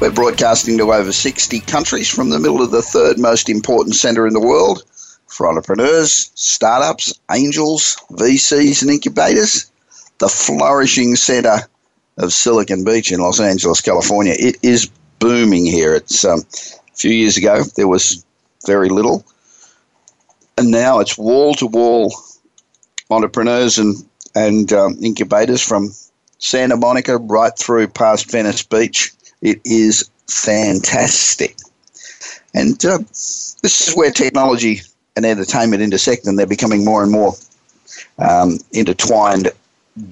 We're broadcasting to over 60 countries from the middle of the third most important centre in the world for entrepreneurs, startups, angels, VCs, and incubators. The flourishing centre of Silicon Beach in Los Angeles, California. It is booming here. It's um, a few years ago there was very little, and now it's wall to wall entrepreneurs and and um, incubators from Santa Monica right through past Venice Beach it is fantastic. And uh, this is where technology and entertainment intersect, and they're becoming more and more um, intertwined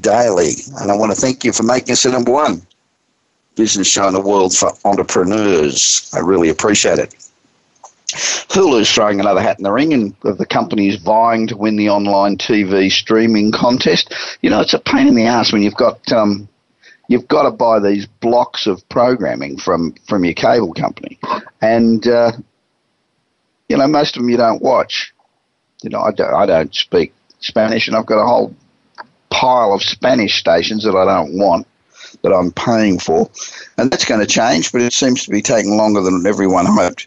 daily. And I want to thank you for making us the number one business show in the world for entrepreneurs. I really appreciate it. Hulu's throwing another hat in the ring, and the companies vying to win the online TV streaming contest. You know, it's a pain in the ass when you've got um, you've got to buy these blocks of programming from from your cable company, and uh, you know most of them you don't watch. You know, I don't, I don't speak Spanish, and I've got a whole pile of Spanish stations that I don't want that I'm paying for, and that's going to change. But it seems to be taking longer than everyone hoped.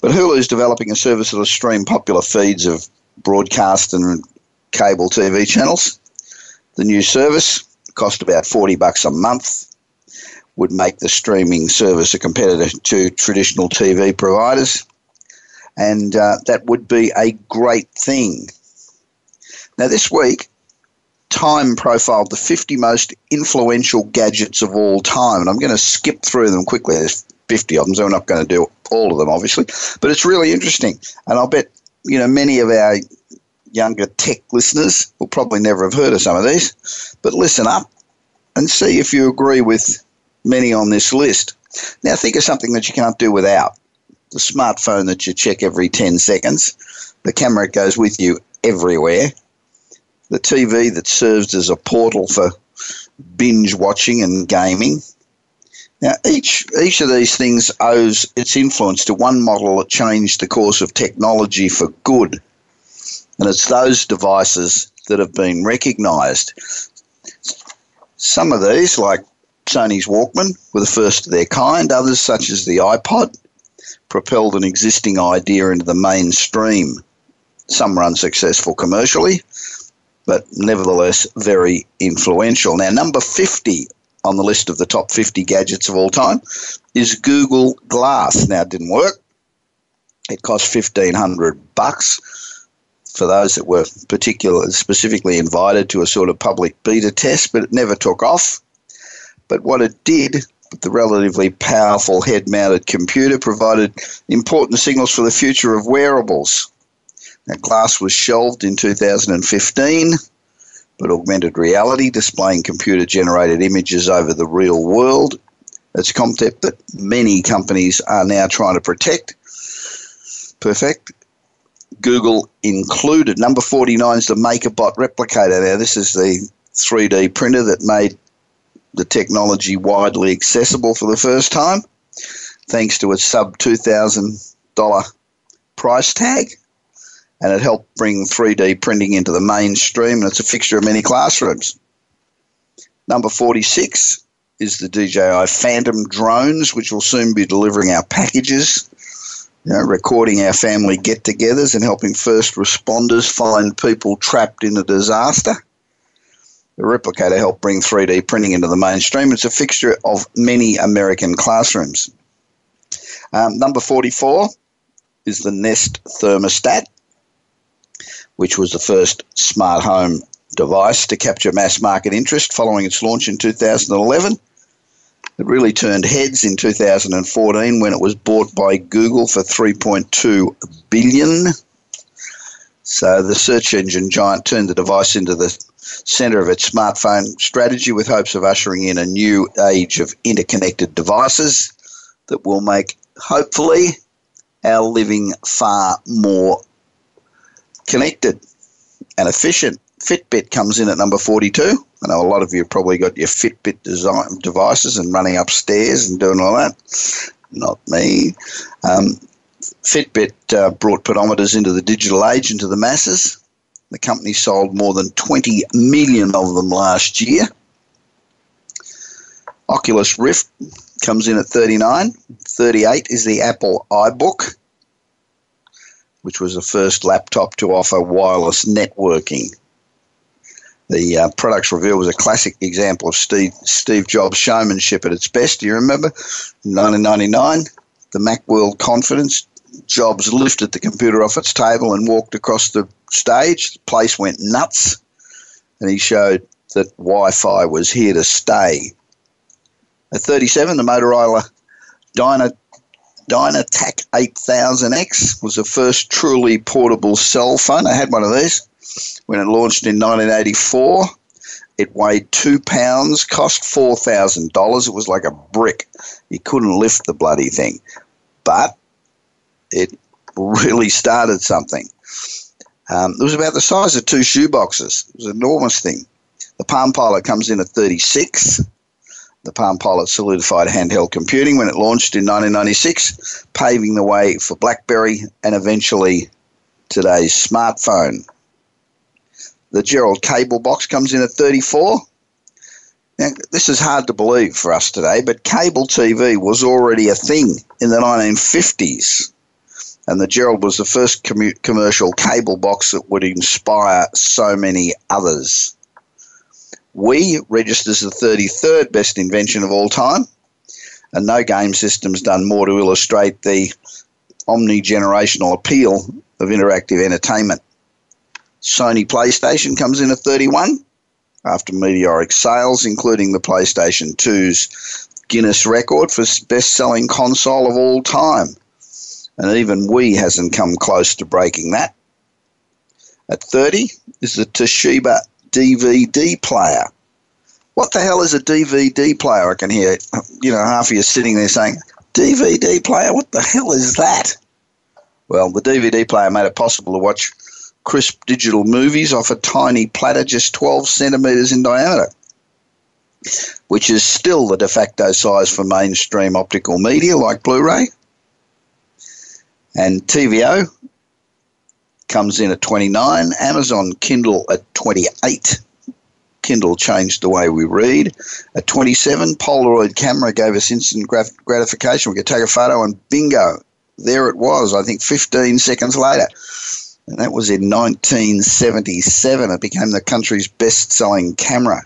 But Hulu is developing a service that will stream popular feeds of broadcast and cable TV channels. The new service cost about 40 bucks a month, would make the streaming service a competitor to traditional TV providers. And uh, that would be a great thing. Now, this week, Time profiled the 50 most influential gadgets of all time. And I'm going to skip through them quickly. There's 50 of them, so we're not going to do all of them, obviously. But it's really interesting. And I'll bet, you know, many of our younger tech listeners will probably never have heard of some of these, but listen up and see if you agree with many on this list. Now, think of something that you can't do without the smartphone that you check every 10 seconds, the camera that goes with you everywhere, the TV that serves as a portal for binge watching and gaming. Now, each, each of these things owes its influence to one model that changed the course of technology for good. And it's those devices that have been recognized. Some of these, like Sony's Walkman, were the first of their kind. Others, such as the iPod, propelled an existing idea into the mainstream. Some were unsuccessful commercially, but nevertheless very influential. Now, number 50 on the list of the top 50 gadgets of all time is Google Glass. Now, it didn't work. It cost 1500 bucks for those that were particularly specifically invited to a sort of public beta test, but it never took off. But what it did, the relatively powerful head mounted computer provided important signals for the future of wearables. Now, Glass was shelved in 2015, but augmented reality, displaying computer generated images over the real world, it's a concept that many companies are now trying to protect. Perfect. Google included. Number 49 is the MakerBot replicator. Now, this is the 3D printer that made the technology widely accessible for the first time, thanks to its sub $2,000 price tag. And it helped bring 3D printing into the mainstream, and it's a fixture of many classrooms. Number 46 is the DJI Phantom drones, which will soon be delivering our packages you know, recording our family get togethers and helping first responders find people trapped in a disaster. The replicator helped bring 3D printing into the mainstream. It's a fixture of many American classrooms. Um, number 44 is the Nest thermostat, which was the first smart home device to capture mass market interest following its launch in 2011. It really turned heads in 2014 when it was bought by Google for 3.2 billion. So the search engine giant turned the device into the center of its smartphone strategy with hopes of ushering in a new age of interconnected devices that will make hopefully our living far more connected and efficient. Fitbit comes in at number 42. I know a lot of you probably got your Fitbit design devices and running upstairs and doing all that. Not me. Um, Fitbit uh, brought pedometers into the digital age, into the masses. The company sold more than 20 million of them last year. Oculus Rift comes in at 39. 38 is the Apple iBook, which was the first laptop to offer wireless networking. The uh, products reveal was a classic example of Steve, Steve Jobs' showmanship at its best. Do you remember? 1999, the Macworld conference. Jobs lifted the computer off its table and walked across the stage. The place went nuts, and he showed that Wi Fi was here to stay. At 37, the Motorola Dyna, Dynatac 8000X was the first truly portable cell phone. I had one of these when it launched in 1984. It weighed two pounds, cost four thousand dollars. It was like a brick. You couldn't lift the bloody thing, but it really started something. Um, it was about the size of two shoeboxes. It was an enormous thing. The Palm Pilot comes in at 36. The Palm Pilot solidified handheld computing when it launched in 1996, paving the way for BlackBerry and eventually today's smartphone. The Jerrold cable box comes in at 34. Now, this is hard to believe for us today, but cable TV was already a thing in the 1950s. And the Jerrold was the first commercial cable box that would inspire so many others. Wii registers the 33rd best invention of all time, and no game system's done more to illustrate the omni generational appeal of interactive entertainment. Sony PlayStation comes in at 31 after meteoric sales, including the PlayStation 2's Guinness record for best selling console of all time. And even Wii hasn't come close to breaking that. At 30 is the Toshiba DVD player. What the hell is a DVD player? I can hear, you know, half of you sitting there saying, DVD player? What the hell is that? Well, the DVD player made it possible to watch crisp digital movies off a tiny platter just 12 centimetres in diameter, which is still the de facto size for mainstream optical media like Blu ray. And TiVo comes in at 29, Amazon Kindle at 28. Kindle changed the way we read. At 27, Polaroid camera gave us instant gratification. We could take a photo and bingo, there it was, I think 15 seconds later. And that was in 1977. It became the country's best selling camera.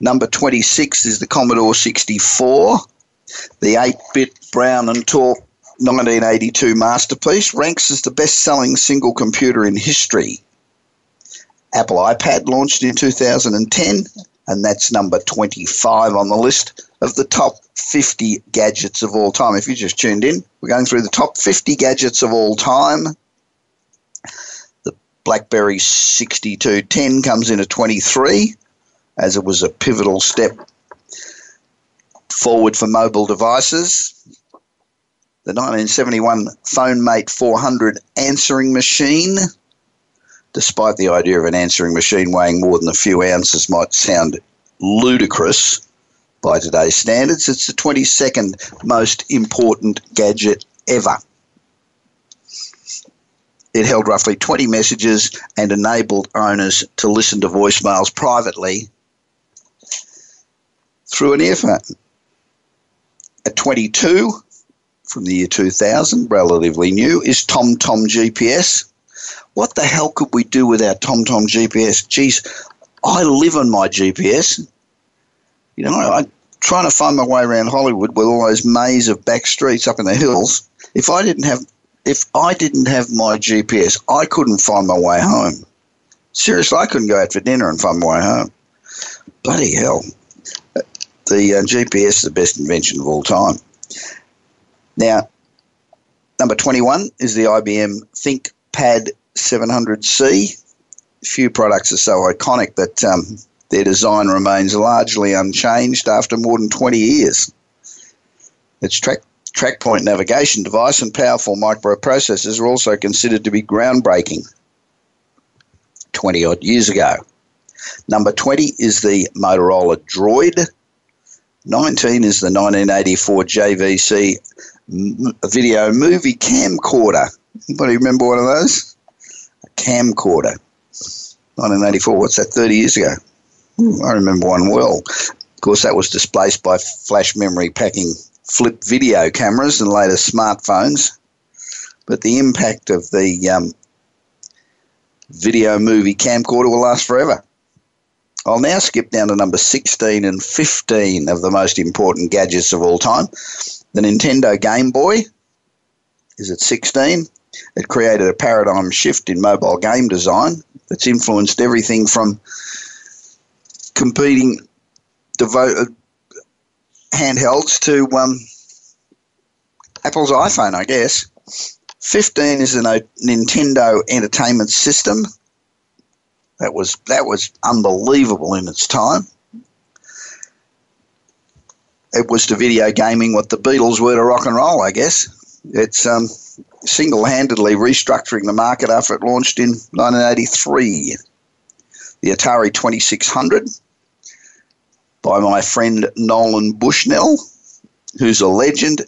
Number 26 is the Commodore 64, the 8 bit brown and tall 1982 masterpiece, ranks as the best selling single computer in history. Apple iPad launched in 2010, and that's number 25 on the list of the top 50 gadgets of all time. If you just tuned in, we're going through the top 50 gadgets of all time. BlackBerry 6210 comes in at 23, as it was a pivotal step forward for mobile devices. The 1971 PhoneMate 400 answering machine, despite the idea of an answering machine weighing more than a few ounces might sound ludicrous by today's standards, it's the 22nd most important gadget ever. It held roughly 20 messages and enabled owners to listen to voicemails privately through an earphone. At 22, from the year 2000, relatively new, is TomTom GPS. What the hell could we do without TomTom GPS? Geez, I live on my GPS. You know, I, am trying to find my way around Hollywood with all those maze of back streets up in the hills. If I didn't have if I didn't have my GPS, I couldn't find my way home. Seriously, I couldn't go out for dinner and find my way home. Bloody hell. The uh, GPS is the best invention of all time. Now, number 21 is the IBM ThinkPad 700C. Few products are so iconic that um, their design remains largely unchanged after more than 20 years. Its track trackpoint navigation device and powerful microprocessors are also considered to be groundbreaking 20 odd years ago. Number 20 is the Motorola Droid. 19 is the 1984 JVC video movie camcorder. Anybody remember one of those? A camcorder. 1984, what's that, 30 years ago? Hmm, I remember one well. Of course, that was displaced by flash memory packing flip video cameras and later smartphones. But the impact of the um, video movie camcorder will last forever. I'll now skip down to number 16 and 15 of the most important gadgets of all time. The Nintendo Game Boy is at 16. It created a paradigm shift in mobile game design that's influenced everything from competing devoted handhelds to um, Apple's iPhone, I guess. 15 is a Nintendo Entertainment System. That was that was unbelievable in its time. It was to video gaming what the Beatles were to rock and roll, I guess. It's um, single-handedly restructuring the market after it launched in 1983. The Atari 2600 by my friend Nolan Bushnell, who's a legend,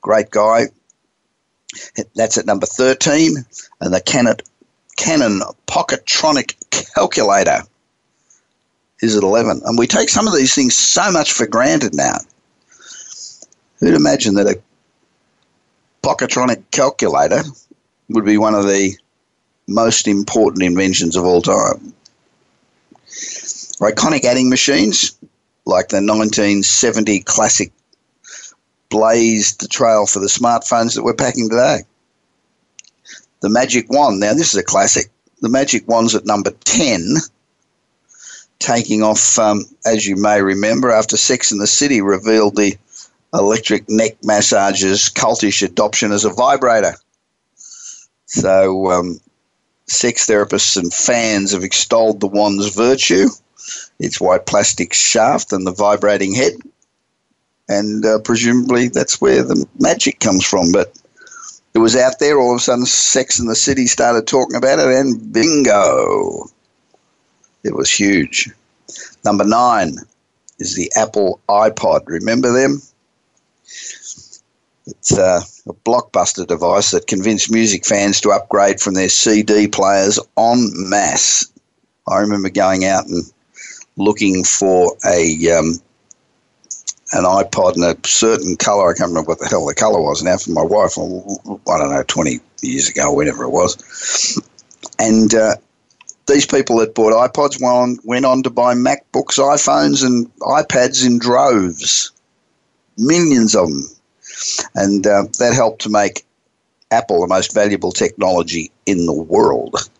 great guy. That's at number 13. And the Canon, Canon Pocketronic calculator is at 11. And we take some of these things so much for granted now. Who'd imagine that a Pocketronic calculator would be one of the most important inventions of all time? Iconic adding machines like the 1970 classic blazed the trail for the smartphones that we're packing today. The Magic Wand, now this is a classic. The Magic Wand's at number 10, taking off, um, as you may remember, after Sex and the City revealed the electric neck massager's cultish adoption as a vibrator. So, um, sex therapists and fans have extolled the wand's virtue its white plastic shaft and the vibrating head. And uh, presumably that's where the magic comes from. But it was out there, all of a sudden, Sex and the City started talking about it, and bingo! It was huge. Number nine is the Apple iPod. Remember them? It's uh, a blockbuster device that convinced music fans to upgrade from their CD players en masse. I remember going out and looking for a um, an iPod in a certain color. I can't remember what the hell the color was now for my wife. I don't know, 20 years ago, whenever it was. And uh, these people that bought iPods went on, went on to buy MacBooks, iPhones, and iPads in droves, millions of them. And uh, that helped to make Apple the most valuable technology in the world.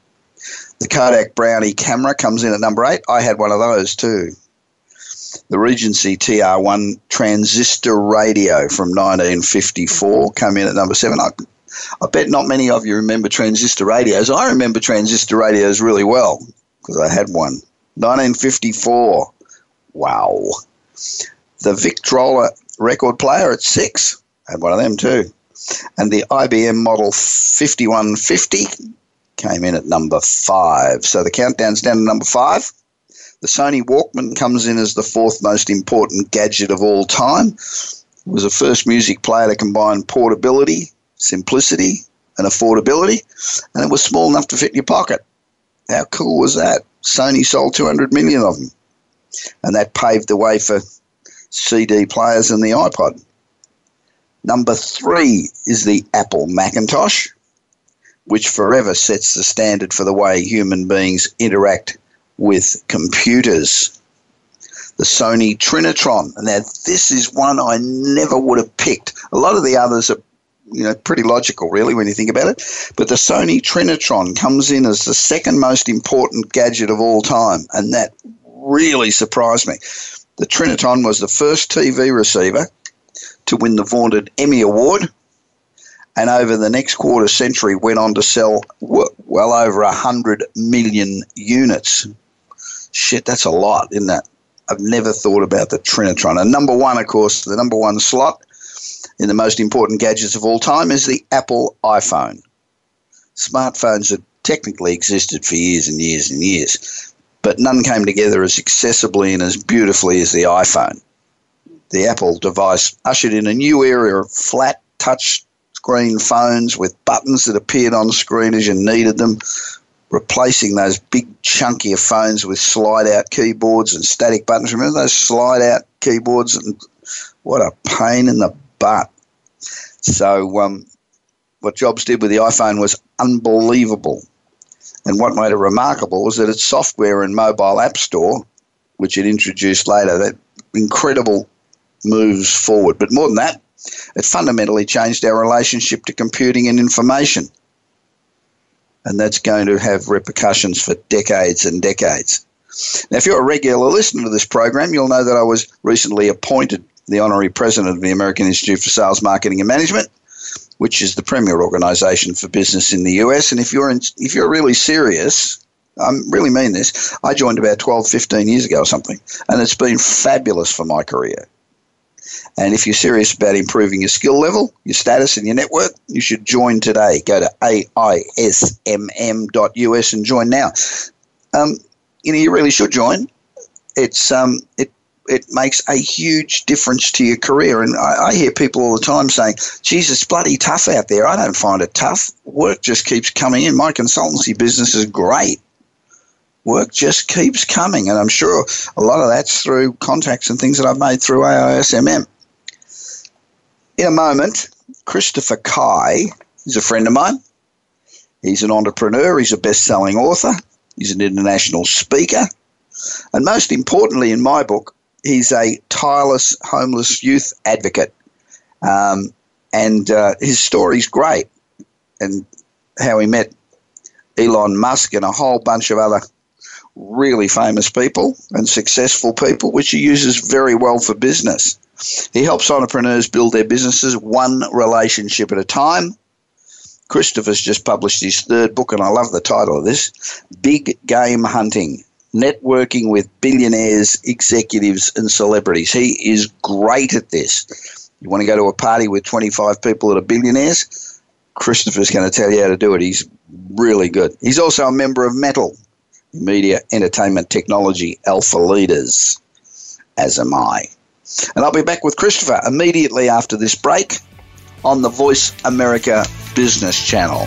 The Kodak Brownie camera comes in at number eight. I had one of those too. The Regency TR1 transistor radio from 1954 came in at number seven. I, I bet not many of you remember transistor radios. I remember transistor radios really well because I had one. 1954. Wow. The Victrola record player at six. I had one of them too. And the IBM Model 5150 came in at number five. So the countdown's down to number five. The Sony Walkman comes in as the fourth most important gadget of all time. It was the first music player to combine portability, simplicity, and affordability, and it was small enough to fit in your pocket. How cool was that? Sony sold 200 million of them, and that paved the way for CD players and the iPod. Number three is the Apple Macintosh which forever sets the standard for the way human beings interact with computers. The Sony Trinitron. Now, this is one I never would have picked. A lot of the others are you know, pretty logical, really, when you think about it. But the Sony Trinitron comes in as the second most important gadget of all time, and that really surprised me. The Trinitron was the first TV receiver to win the vaunted Emmy Award and over the next quarter century went on to sell well over 100 million units. Shit, that's a lot, isn't that? I've never thought about the Trinitron. And number one, of course, the number one slot in the most important gadgets of all time is the Apple iPhone. Smartphones have technically existed for years and years and years, but none came together as accessibly and as beautifully as the iPhone. The Apple device ushered in a new era of flat touch screen phones with buttons that appeared on screen as you needed them, replacing those big chunkier phones with slide out keyboards and static buttons. Remember those slide out keyboards? And what a pain in the butt. So, um, what Jobs did with the iPhone was unbelievable. And what made it remarkable was that its software and mobile app store, which it introduced later, that incredible moves forward. But more than that, it fundamentally changed our relationship to computing and information and that's going to have repercussions for decades and decades. Now, if you're a regular listener to this program, you'll know that I was recently appointed the honorary president of the American Institute for Sales, Marketing and Management, which is the premier organization for business in the US. And if you're in, if you're really serious, I really mean this. I joined about 12, 15 years ago or something, and it's been fabulous for my career. And if you're serious about improving your skill level, your status, and your network, you should join today. Go to aismm.us and join now. Um, you know, you really should join. It's um, it it makes a huge difference to your career. And I, I, hear people all the time saying, Jesus, bloody tough out there. I don't find it tough. Work just keeps coming in. My consultancy business is great. Work just keeps coming. And I'm sure a lot of that's through contacts and things that I've made through AISMM in a moment, Christopher Kai is a friend of mine. He's an entrepreneur, he's a best selling author, he's an international speaker, and most importantly, in my book, he's a tireless homeless youth advocate. Um, and uh, his story's great, and how he met Elon Musk and a whole bunch of other really famous people and successful people, which he uses very well for business. He helps entrepreneurs build their businesses one relationship at a time. Christopher's just published his third book, and I love the title of this Big Game Hunting Networking with Billionaires, Executives, and Celebrities. He is great at this. You want to go to a party with 25 people that are billionaires? Christopher's going to tell you how to do it. He's really good. He's also a member of Metal, Media Entertainment Technology Alpha Leaders, as am I. And I'll be back with Christopher immediately after this break on the Voice America Business Channel.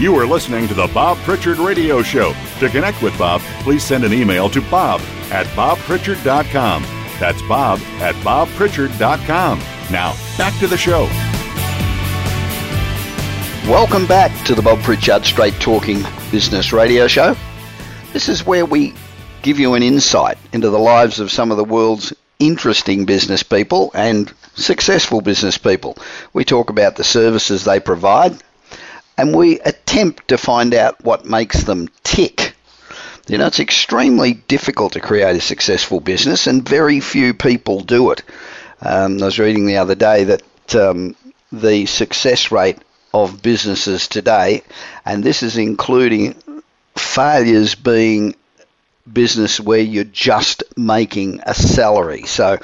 You are listening to the Bob Pritchard Radio Show. To connect with Bob, please send an email to bob at bobpritchard.com. That's bob at bobpritchard.com. Now, back to the show. Welcome back to the Bob Pritchard Straight Talking Business Radio Show. This is where we give you an insight into the lives of some of the world's interesting business people and successful business people. We talk about the services they provide and we attempt to find out what makes them tick. You know, it's extremely difficult to create a successful business, and very few people do it. Um, I was reading the other day that um, the success rate of businesses today, and this is including failures being business where you're just making a salary. So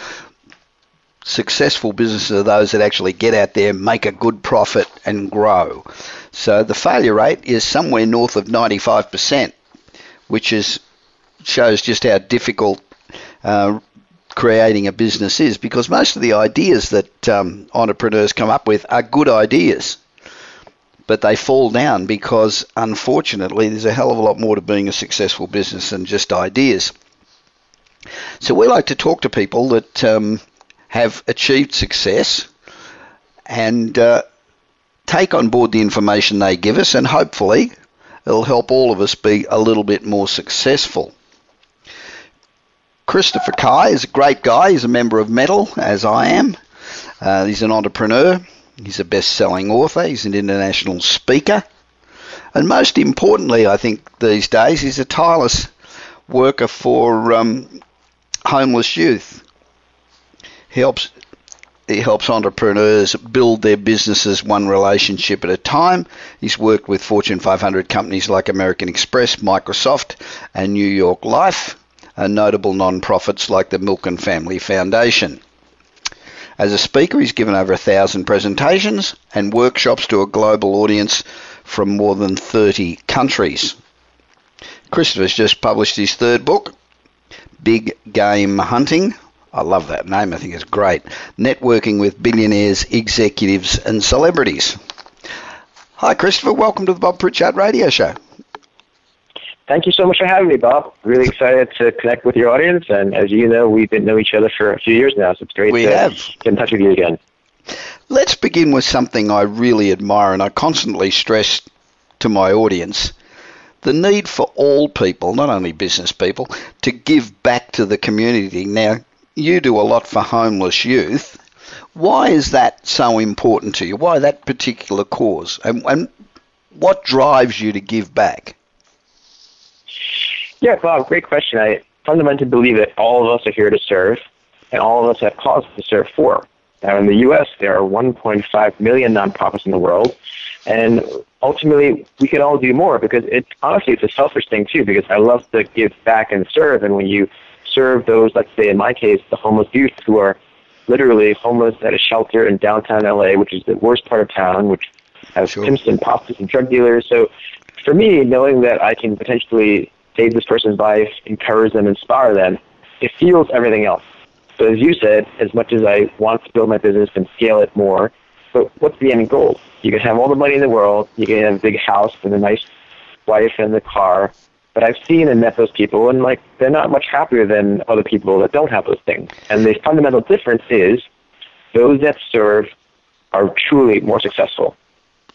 successful businesses are those that actually get out there, make a good profit, and grow. So the failure rate is somewhere north of 95%, which is shows just how difficult uh, creating a business is because most of the ideas that um, entrepreneurs come up with are good ideas but they fall down because unfortunately there's a hell of a lot more to being a successful business than just ideas. So we like to talk to people that um, have achieved success and uh, take on board the information they give us, and hopefully it'll help all of us be a little bit more successful. Christopher Kai is a great guy. He's a member of Metal, as I am. Uh, he's an entrepreneur. He's a best selling author, he's an international speaker, and most importantly, I think these days, he's a tireless worker for um, homeless youth. He helps he helps entrepreneurs build their businesses one relationship at a time. He's worked with Fortune 500 companies like American Express, Microsoft, and New York Life, and notable non-profits like the Milken Family Foundation. As a speaker, he's given over a thousand presentations and workshops to a global audience from more than 30 countries. Christopher's just published his third book, Big Game Hunting. I love that name, I think it's great. Networking with billionaires, executives, and celebrities. Hi, Christopher. Welcome to the Bob Pritchard Radio Show. Thank you so much for having me, Bob. Really excited to connect with your audience. And as you know, we've been know each other for a few years now, so it's great we to have. get in touch with you again. Let's begin with something I really admire and I constantly stress to my audience the need for all people, not only business people, to give back to the community. Now, you do a lot for homeless youth. Why is that so important to you? Why that particular cause? And, and what drives you to give back? Yeah, Bob, great question. I fundamentally believe that all of us are here to serve, and all of us have cause to serve for. Now, in the U.S., there are 1.5 million nonprofits in the world, and ultimately, we can all do more because it's honestly it's a selfish thing too. Because I love to give back and serve, and when you serve those, let's say in my case, the homeless youth who are literally homeless at a shelter in downtown LA, which is the worst part of town, which has sure. pimps and prostitutes and drug dealers. So, for me, knowing that I can potentially save this person's life, encourage them, inspire them, it fuels everything else. So as you said, as much as I want to build my business and scale it more, but what's the end goal? You can have all the money in the world, you can have a big house and a nice wife and a car, but I've seen and met those people, and like they're not much happier than other people that don't have those things. And the fundamental difference is those that serve are truly more successful,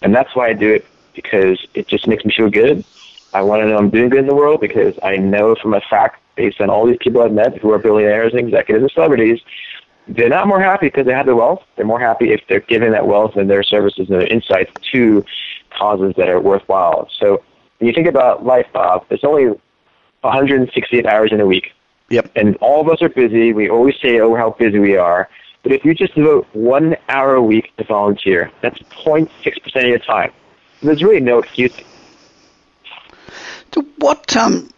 and that's why I do it because it just makes me feel good. I want to know I'm doing good in the world because I know from a fact, based on all these people I've met who are billionaires and executives and celebrities, they're not more happy because they have the wealth. They're more happy if they're giving that wealth and their services and their insights to causes that are worthwhile. So when you think about life, Bob, there's only 168 hours in a week. Yep. And all of us are busy. We always say, oh, how busy we are. But if you just devote one hour a week to volunteer, that's 0.6% of your time. There's really no excuse what um,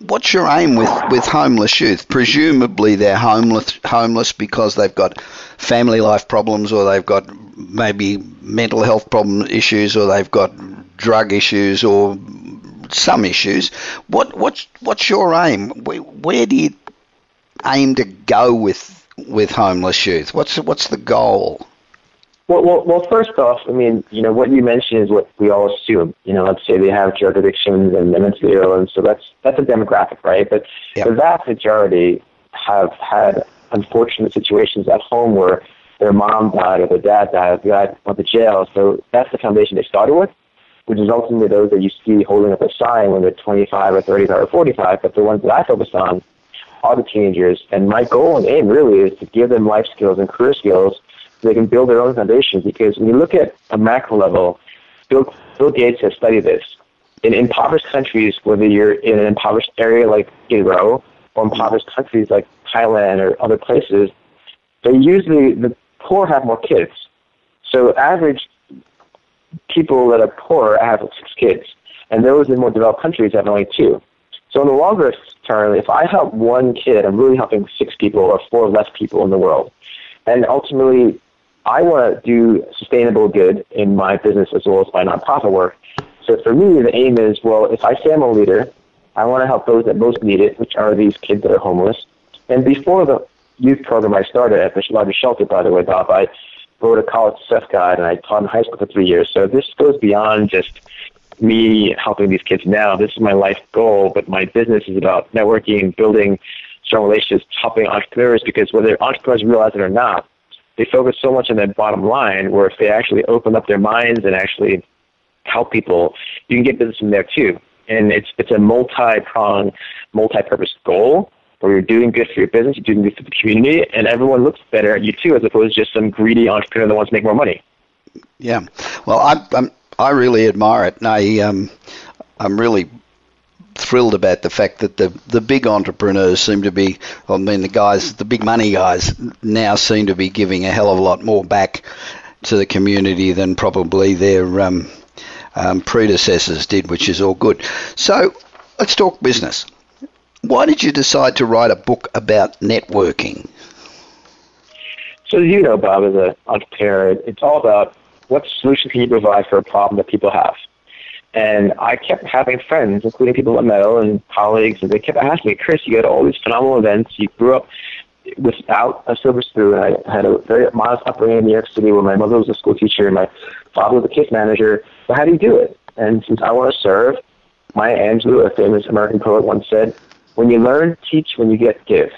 what's your aim with, with homeless youth? Presumably they're homeless homeless because they've got family life problems, or they've got maybe mental health problem issues, or they've got drug issues, or some issues. What what's what's your aim? Where, where do you aim to go with with homeless youth? What's what's the goal? Well, well, well, first off, I mean, you know, what you mentioned is what we all assume. You know, let's say they have drug addictions and they're mentally ill, and so that's that's a demographic, right? But yep. the vast majority have had unfortunate situations at home where their mom died or their dad died, or their dad went to jail. So that's the foundation they started with, which is ultimately those that you see holding up a sign when they're 25 or 35 or 45. But the ones that I focus on are the teenagers, and my goal and aim really is to give them life skills and career skills so they can build their own foundation. Because when you look at a macro level, Bill, Bill Gates has studied this. In impoverished countries, whether you're in an impoverished area like Giro or impoverished countries like Thailand or other places, they usually, the poor have more kids. So average people that are poor have six kids, and those in more developed countries have only two. So in the longer term, if I help one kid, I'm really helping six people or four less people in the world. And ultimately, I want to do sustainable good in my business as well as my nonprofit work. So for me, the aim is, well, if I say I'm a leader, I want to help those that most need it, which are these kids that are homeless. And before the youth program I started at the largest shelter, by the way, Bob, I wrote a college success guide and I taught in high school for three years. So this goes beyond just me helping these kids now. This is my life goal, but my business is about networking, building strong relationships, helping entrepreneurs because whether entrepreneurs realize it or not, they focus so much on that bottom line where if they actually open up their minds and actually help people, you can get business from there too. And it's it's a multi-pronged, multi-purpose goal where you're doing good for your business, you're doing good for the community, and everyone looks better at you too, as opposed to just some greedy entrepreneur that wants to make more money. Yeah, well, I I'm, I really admire it, and I um, I'm really thrilled about the fact that the the big entrepreneurs seem to be, I mean, the guys, the big money guys, now seem to be giving a hell of a lot more back to the community than probably their um, um, predecessors did, which is all good. So let's talk business. Why did you decide to write a book about networking? So you know, Bob, as an entrepreneur, it's all about what solution can you provide for a problem that people have. And I kept having friends, including people at Metal and colleagues, and they kept asking me, Chris, you had all these phenomenal events. You grew up without a silver spoon. I had a very modest upbringing in New York City where my mother was a school teacher and my father was a case manager. So how do you do it? And since I want to serve, Maya Angelou, a famous American poet, once said, when you learn, teach. When you get, give.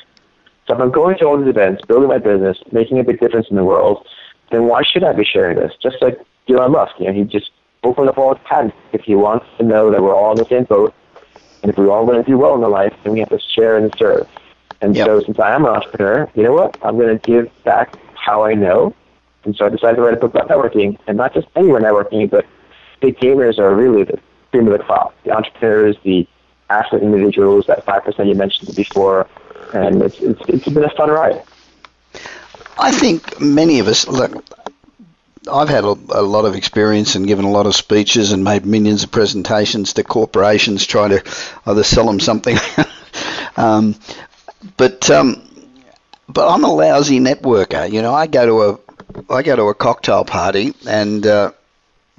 So if I'm going to all these events, building my business, making a big difference in the world, then why should I be sharing this? Just like Elon Musk, you know, he just opened up all his patents if he wants to know that we're all in the same boat. And if we're all going to do well in the life, then we have to share and serve. And yep. so since I am an entrepreneur, you know what? I'm going to give back how I know. And so I decided to write a book about networking, and not just anywhere networking, but big gamers are really the cream of the crop. The entrepreneurs, the affluent individuals, that 5% you mentioned before, and it's, it's, it's been a fun ride. I think many of us, look, I've had a, a, lot of experience and given a lot of speeches and made millions of presentations to corporations trying to either sell them something. um, but um, but I'm a lousy networker. You know, I go to a I go to a cocktail party and uh,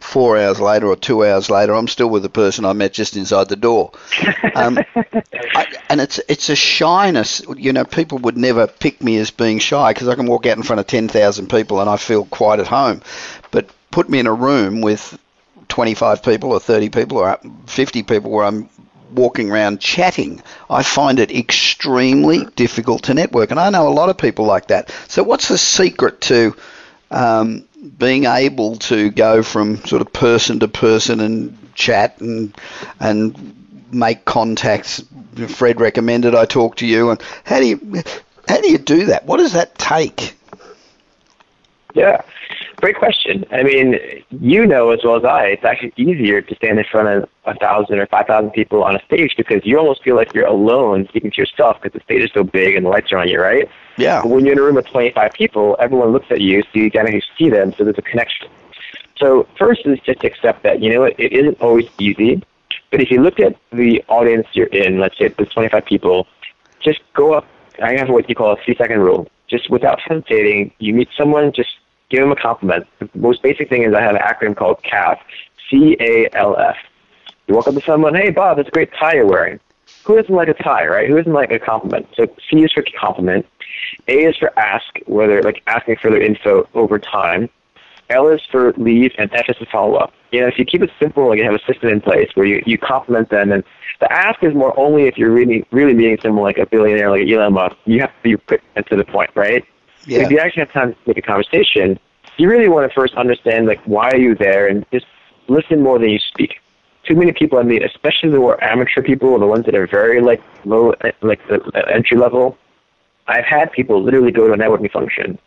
four hours later or two hours later, I'm still with the person I met just inside the door. Um, I, and it's it's a shyness. You know, people would never pick me as being shy because I can walk out in front of 10,000 people and I feel quite at home. But put me in a room with 25 people or 30 people or 50 people where I'm walking around chatting, I find it extremely difficult to network. And I know a lot of people like that. So, what's the secret to um, being able to go from sort of person to person and chat and and make contacts. Fred recommended I talk to you, and how do you how do you do that? What does that take? Yeah, great question. I mean, you know as well as I, it's actually easier to stand in front of a thousand or five thousand people on a stage because you almost feel like you're alone speaking to yourself because the stage is so big and the lights are on you, right? Yeah. But when you're in a room with 25 people, everyone looks at you, so you kind of see them, so there's a connection. So first is just to accept that, you know, it, it isn't always easy, but if you look at the audience you're in, let's say there's 25 people, just go up, I have what you call a three-second rule. Just without hesitating, you meet someone, just give them a compliment. The most basic thing is I have an acronym called CALF, C-A-L-F. You walk up to someone, hey, Bob, that's a great tie you're wearing. Who doesn't like a tie, right? Who doesn't like a compliment? So C is for compliment. A is for ask, whether like asking for their info over time. L is for leave, and F is for follow up. You know, if you keep it simple, like you have a system in place where you, you compliment them, and the ask is more only if you're really really meeting someone like a billionaire like Elon Musk. You have to be quick and to the point, right? Yeah. If you actually have time to make a conversation, you really want to first understand like why are you there, and just listen more than you speak. Too many people I meet, especially the more amateur people, or the ones that are very like low, eh, like the entry level. I've had people literally go to a networking function.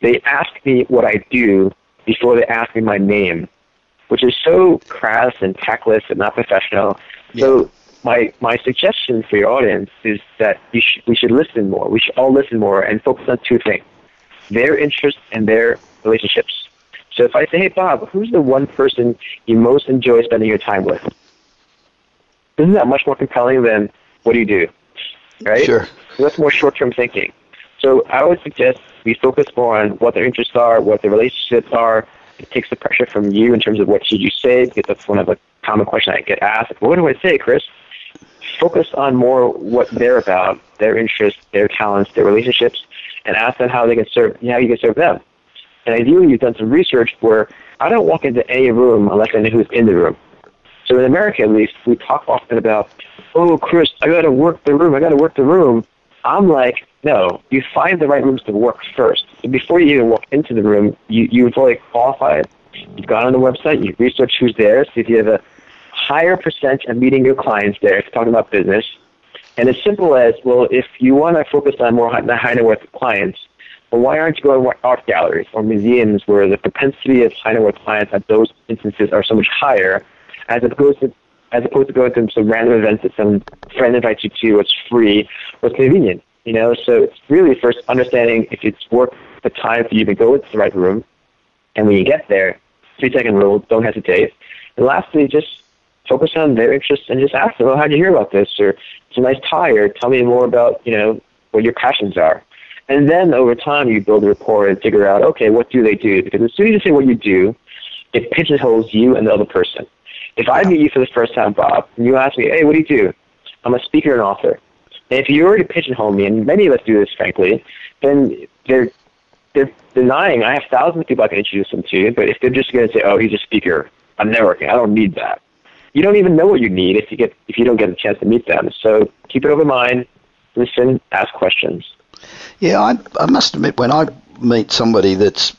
They ask me what I do before they ask me my name, which is so crass and tactless and not professional. Yeah. So my my suggestion for your audience is that you sh- we should listen more. We should all listen more and focus on two things: their interests and their relationships. So if I say, "Hey Bob, who's the one person you most enjoy spending your time with?" Isn't that much more compelling than what do you do? Right? Sure. So that's more short-term thinking. So I would suggest we focus more on what their interests are, what their relationships are. It takes the pressure from you in terms of what should you say, because that's one of the common questions I get asked. What do I say, Chris? Focus on more what they're about, their interests, their talents, their relationships, and ask them how they can serve, how you can serve them. And ideally, you've done some research where I don't walk into any room unless I know who's in the room. So in America, at least, we talk often about, oh, Chris, I got to work the room. I got to work the room. I'm like, no, you find the right rooms to work first. Before you even walk into the room, you, you've already qualified. You've gone on the website, you've researched who's there, see if you have a higher percent of meeting your clients there talking about business. And as simple as, well, if you want to focus on more high, high net worth clients, well, why aren't you going to art galleries or museums where the propensity of high net worth clients at those instances are so much higher as opposed to as opposed to going to some random events that some friend invites you to, it's free, it's convenient. You know, so it's really first understanding if it's worth the time for you to go into the right room, and when you get there, three second rule, don't hesitate. And lastly, just focus on their interests and just ask them, "Well, how did you hear about this?" Or "It's a nice tie," or "Tell me more about you know what your passions are." And then over time, you build a rapport and figure out, okay, what do they do? Because as soon as you say what you do, it pigeonholes you and the other person. If I meet you for the first time, Bob, and you ask me, hey, what do you do? I'm a speaker and author. And if you already pigeonhole me, and many of us do this, frankly, then they're they're denying. I have thousands of people I can introduce them to, but if they're just going to say, "Oh, he's a speaker," I'm networking. I don't need that. You don't even know what you need if you get if you don't get a chance to meet them. So keep it open mind, listen, ask questions. Yeah, I, I must admit, when I meet somebody that's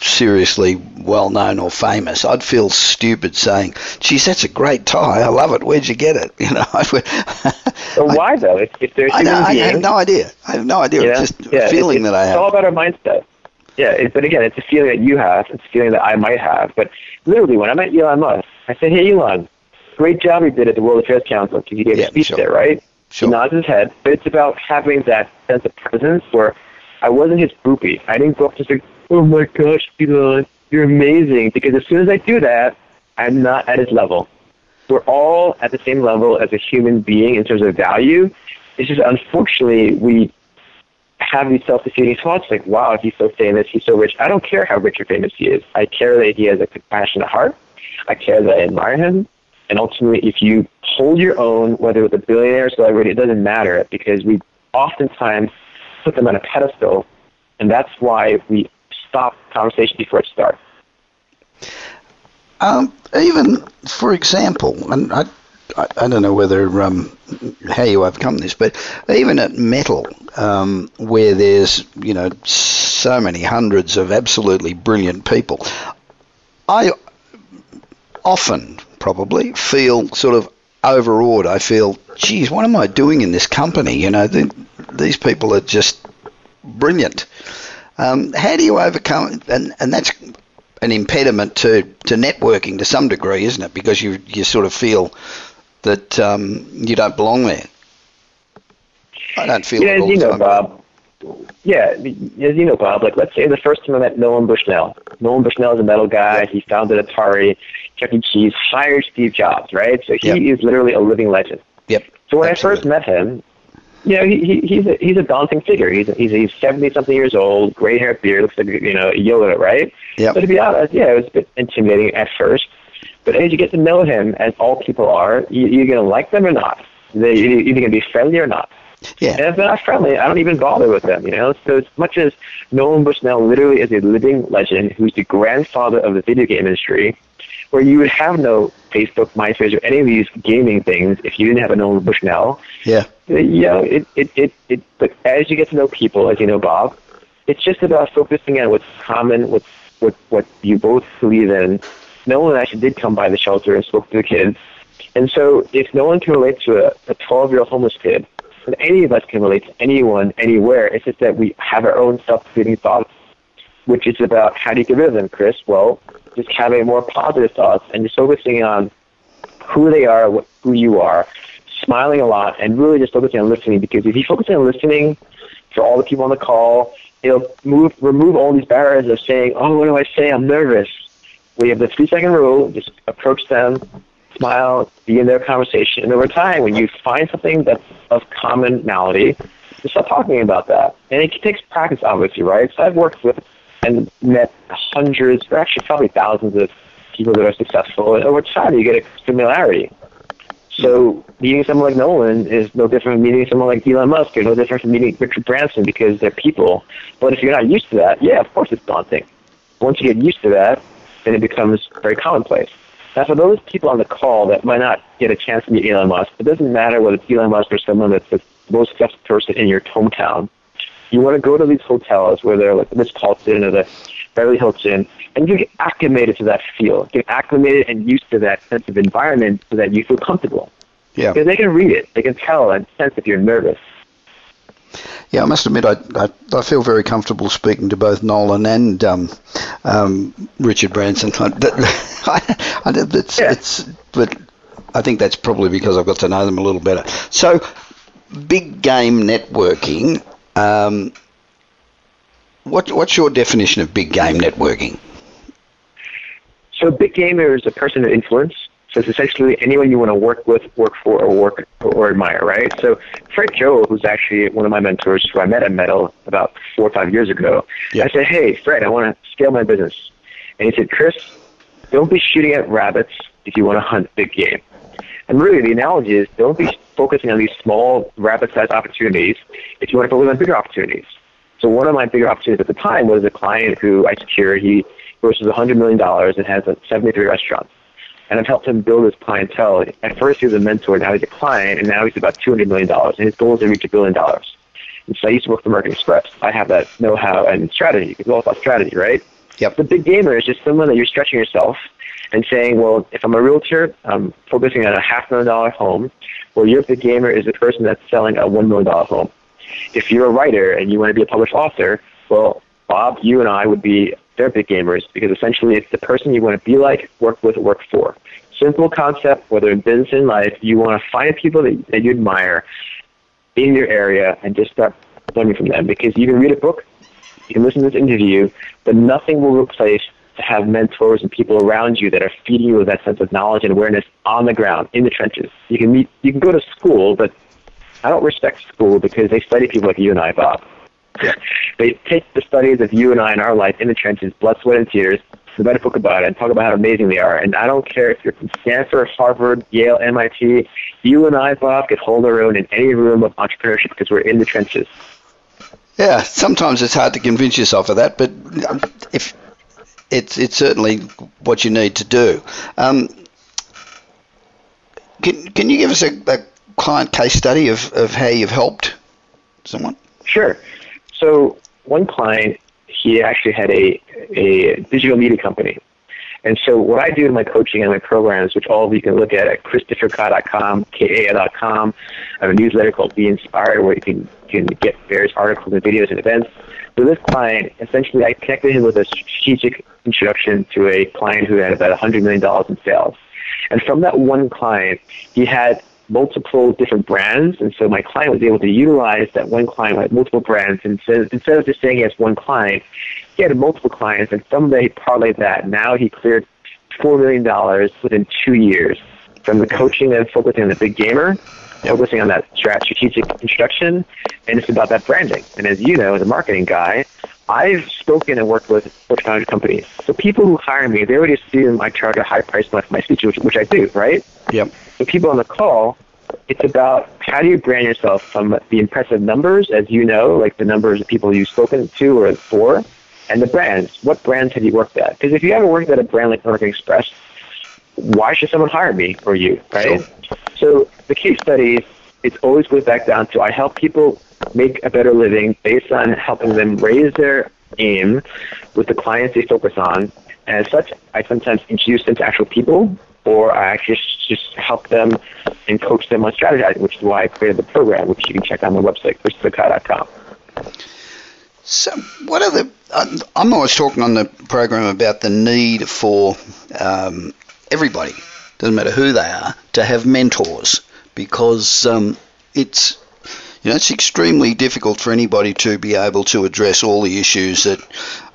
seriously well known or famous, I'd feel stupid saying, "Geez, that's a great tie. I love it. Where'd you get it?" You know. so why though? If, if there's I, know, I have no idea. I have no idea. It's just yeah, a feeling it's, that I have. It's all about our mindset. Yeah, it, but again, it's a feeling that you have. It's a feeling that I might have. But literally, when I met Elon Musk, I said, "Hey, Elon, great job you did at the World Affairs Council because you gave yeah, a speech sure. there, right?" Sure. He nods his head, but it's about having that sense of presence where I wasn't his groupie. I didn't go up to say, "Oh my gosh, Elon, you're amazing," because as soon as I do that, I'm not at his level. We're all at the same level as a human being in terms of value. It's just unfortunately we have these self-defeating thoughts like, "Wow, he's so famous, he's so rich." I don't care how rich or famous he is. I care that he has a compassionate heart. I care that I admire him. And ultimately, if you hold your own, whether it's a billionaire or celebrity, it doesn't matter because we oftentimes put them on a pedestal, and that's why we stop conversation before it starts. Um, even, for example, and I, I, I don't know whether um, how you overcome this, but even at Metal, um, where there's you know so many hundreds of absolutely brilliant people, I often probably feel sort of overawed. I feel, geez, what am I doing in this company? You know, the, these people are just brilliant. Um, how do you overcome? And and that's an impediment to, to networking to some degree, isn't it? Because you you sort of feel that um, you don't belong there. I don't feel. Yeah, it all you the know, time. Bob. Yeah, as you know, Bob. Like, let's say the first time I met Nolan Bushnell. Nolan Bushnell is a Metal guy. He founded Atari, Chuck E. Cheese, hired Steve Jobs, right? So he Yep. is literally a living legend. Yep. So when Absolutely. I first met him, you know, he, he he's a he's a daunting figure. He's he's he's seventy something years old, gray hair, beard, looks like you know a Yoda, right? Yep. So to be honest, yeah, it was a bit intimidating at first, but as you get to know him, as all people are, you, you're gonna like them or not. They you're either gonna be friendly or not. Yeah. And if they're not friendly, I don't even bother with them, you know? So as much as Nolan Bushnell literally is a living legend who's the grandfather of the video game industry, where you would have no Facebook, MySpace, or any of these gaming things if you didn't have a Nolan Bushnell. Yeah. You know, it, it, it, it, but as you get to know people, as you know, Bob, it's just about focusing on what's common, what's, what, what you both believe in. Nolan actually did come by the shelter and spoke to the kids. And so if no one can relate to a, a 12-year-old homeless kid, then any of us can relate to anyone, anywhere, it's just that we have our own self-defeating thoughts, which is about how do you get rid of them, Chris? Well, just having more positive thoughts and just focusing on who they are, who you are, smiling a lot, and really just focusing on listening. Because if you focus on listening for all the people on the call, it'll move remove all these barriers of saying, "Oh, what do I say? I'm nervous." We have the three second rule. Just approach them, smile, be in their conversation, and over time, when you find something that's of commonality, Just stop talking about that. And it takes practice, obviously, right? So I've worked with and met hundreds, or actually probably thousands of people that are successful. And over time, you get a familiarity. So meeting someone like Nolan is no different from meeting someone like Elon Musk or no different from meeting Richard Branson because they're people. But if you're not used to that, yeah, of course it's daunting. Once you get used to that, then it becomes very commonplace. Now, for those people on the call that might not get a chance to meet Elon Musk, it doesn't matter whether it's Elon Musk or someone that's the most successful person in your hometown. You want to go to these hotels where they're like the Ritz Carlton or the Beverly Hilton, and you get acclimated to that feel, get acclimated and used to that sense of environment so that you feel comfortable. Yeah. Because they can read it, they can tell and sense if you're nervous. Yeah, I must admit, I, I, I feel very comfortable speaking to both Nolan and um, um, Richard Branson. I, I, it's, yeah. it's, but I think that's probably because I've got to know them a little better. So, big game networking. Um, what, what's your definition of big game networking? So, big gamer is a person of influence. So it's essentially anyone you want to work with, work for, or work or admire, right? So Fred Joe, who's actually one of my mentors, who I met at Metal about four or five years ago, yeah. I said, "Hey, Fred, I want to scale my business," and he said, "Chris, don't be shooting at rabbits if you want to hunt big game." And really, the analogy is don't be focusing on these small rabbit-sized opportunities if you want to focus on bigger opportunities. So one of my bigger opportunities at the time was a client who I secured. He grosses $100 million and has 73 restaurants. And I've helped him build his clientele. At first he was a mentor, now he's a client, and now he's about $200 million. And his goal is to reach a billion dollars. And so I used to work for American Express. I have that know-how and strategy. It's all about strategy, right? Yep. The big gamer is just someone that you're stretching yourself and saying, well, if I'm a realtor, I'm focusing on a half million dollar home, well, your big gamer is the person that's selling a one million dollar home. If you're a writer and you want to be a published author, well, Bob, you and I would be big gamers because essentially it's the person you want to be like, work with, work for. Simple concept, whether in business and life, you want to find people that, that you admire in your area and just start learning from them because you can read a book, you can listen to this interview, but nothing will replace to have mentors and people around you that are feeding you with that sense of knowledge and awareness on the ground, in the trenches. You can meet, you can go to school, but I don't respect school because they study people like you and I, Bob. they take the studies of you and I in our life in the trenches, blood, sweat, and tears, to write a book about it and talk about how amazing they are. And I don't care if you're from Stanford, Harvard, Yale, MIT, you and I, Bob, could hold our own in any room of entrepreneurship because we're in the trenches. Yeah, sometimes it's hard to convince yourself of that, but if it's it's certainly what you need to do. Um, can can you give us a, a client case study of, of how you've helped someone? Sure. So one client, he actually had a a digital media company. And so what I do in my coaching and my programs, which all of you can look at at christopherkai.com, K-A-com, I have a newsletter called Be Inspired where you can, can get various articles and videos and events. So this client, essentially I connected him with a strategic introduction to a client who had about $100 million in sales. And from that one client, he had multiple different brands, and so my client was able to utilize that one client had multiple brands. And so instead of just saying he has one client, he had multiple clients, and someday he parlayed that. Now he cleared four million dollars within two years from the coaching and focusing on the big gamer, focusing on that strategic introduction, and it's about that branding. And as you know, as a marketing guy, I've spoken and worked with Fortune 500 companies. So people who hire me, they already assume I charge a high price for my speech, which, which I do, right? Yep. The people on the call, it's about how do you brand yourself from the impressive numbers, as you know, like the numbers of people you've spoken to or for, and the brands. What brands have you worked at? Because if you haven't worked at a brand like American Express, why should someone hire me or you, right? Sure. So the case studies, it always goes back down to I help people make a better living based on helping them raise their aim with the clients they focus on. And as such, I sometimes introduce them to actual people, or I actually just help them and coach them on strategizing, which is why I created the program, which you can check on my website, christopherkai.com. So, what are the? I'm always talking on the program about the need for um, everybody, doesn't matter who they are, to have mentors because um, it's you know, it's extremely difficult for anybody to be able to address all the issues that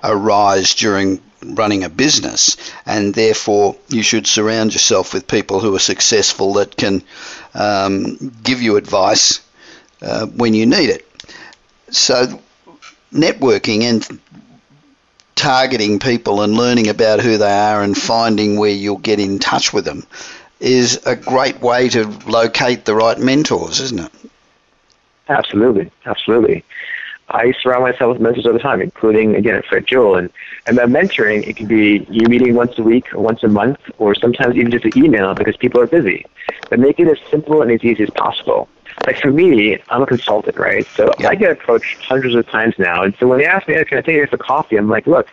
arise during running a business, and therefore you should surround yourself with people who are successful that can um, give you advice uh, when you need it. so networking and targeting people and learning about who they are and finding where you'll get in touch with them is a great way to locate the right mentors, isn't it? Absolutely, absolutely. I surround myself with mentors all the time, including again Fred Joule. And and by mentoring, it can be you meeting once a week or once a month, or sometimes even just an email because people are busy. But make it as simple and as easy as possible. Like for me, I'm a consultant, right? So yeah. I get approached hundreds of times now, and so when they ask me, "Can I take you for coffee?" I'm like, "Look,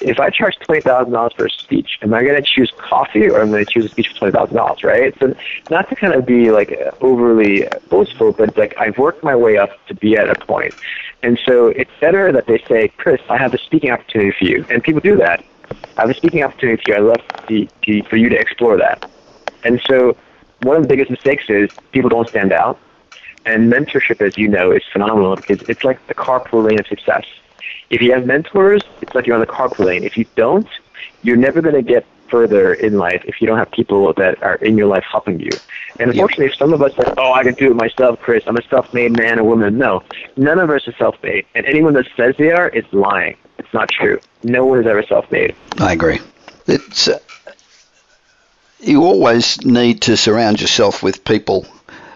if I charge twenty thousand dollars for a speech, am I going to choose coffee or am I going to choose a speech for twenty thousand dollars? Right. So not to kind of be like overly boastful, but like I've worked my way up to be at a point, and so it's better that they say, Chris, I have a speaking opportunity for you, and people do that. I have a speaking opportunity for you. I love to, to, for you to explore that. And so one of the biggest mistakes is people don't stand out. And mentorship, as you know, is phenomenal because it's like the carpool lane of success if you have mentors, it's like you're on the carpool lane. If you don't, you're never going to get further in life if you don't have people that are in your life helping you. And unfortunately, yep. some of us say, oh, I can do it myself, Chris. I'm a self-made man or woman. No, none of us are self-made. And anyone that says they are is lying. It's not true. No one is ever self-made. I agree. It's uh, you always need to surround yourself with people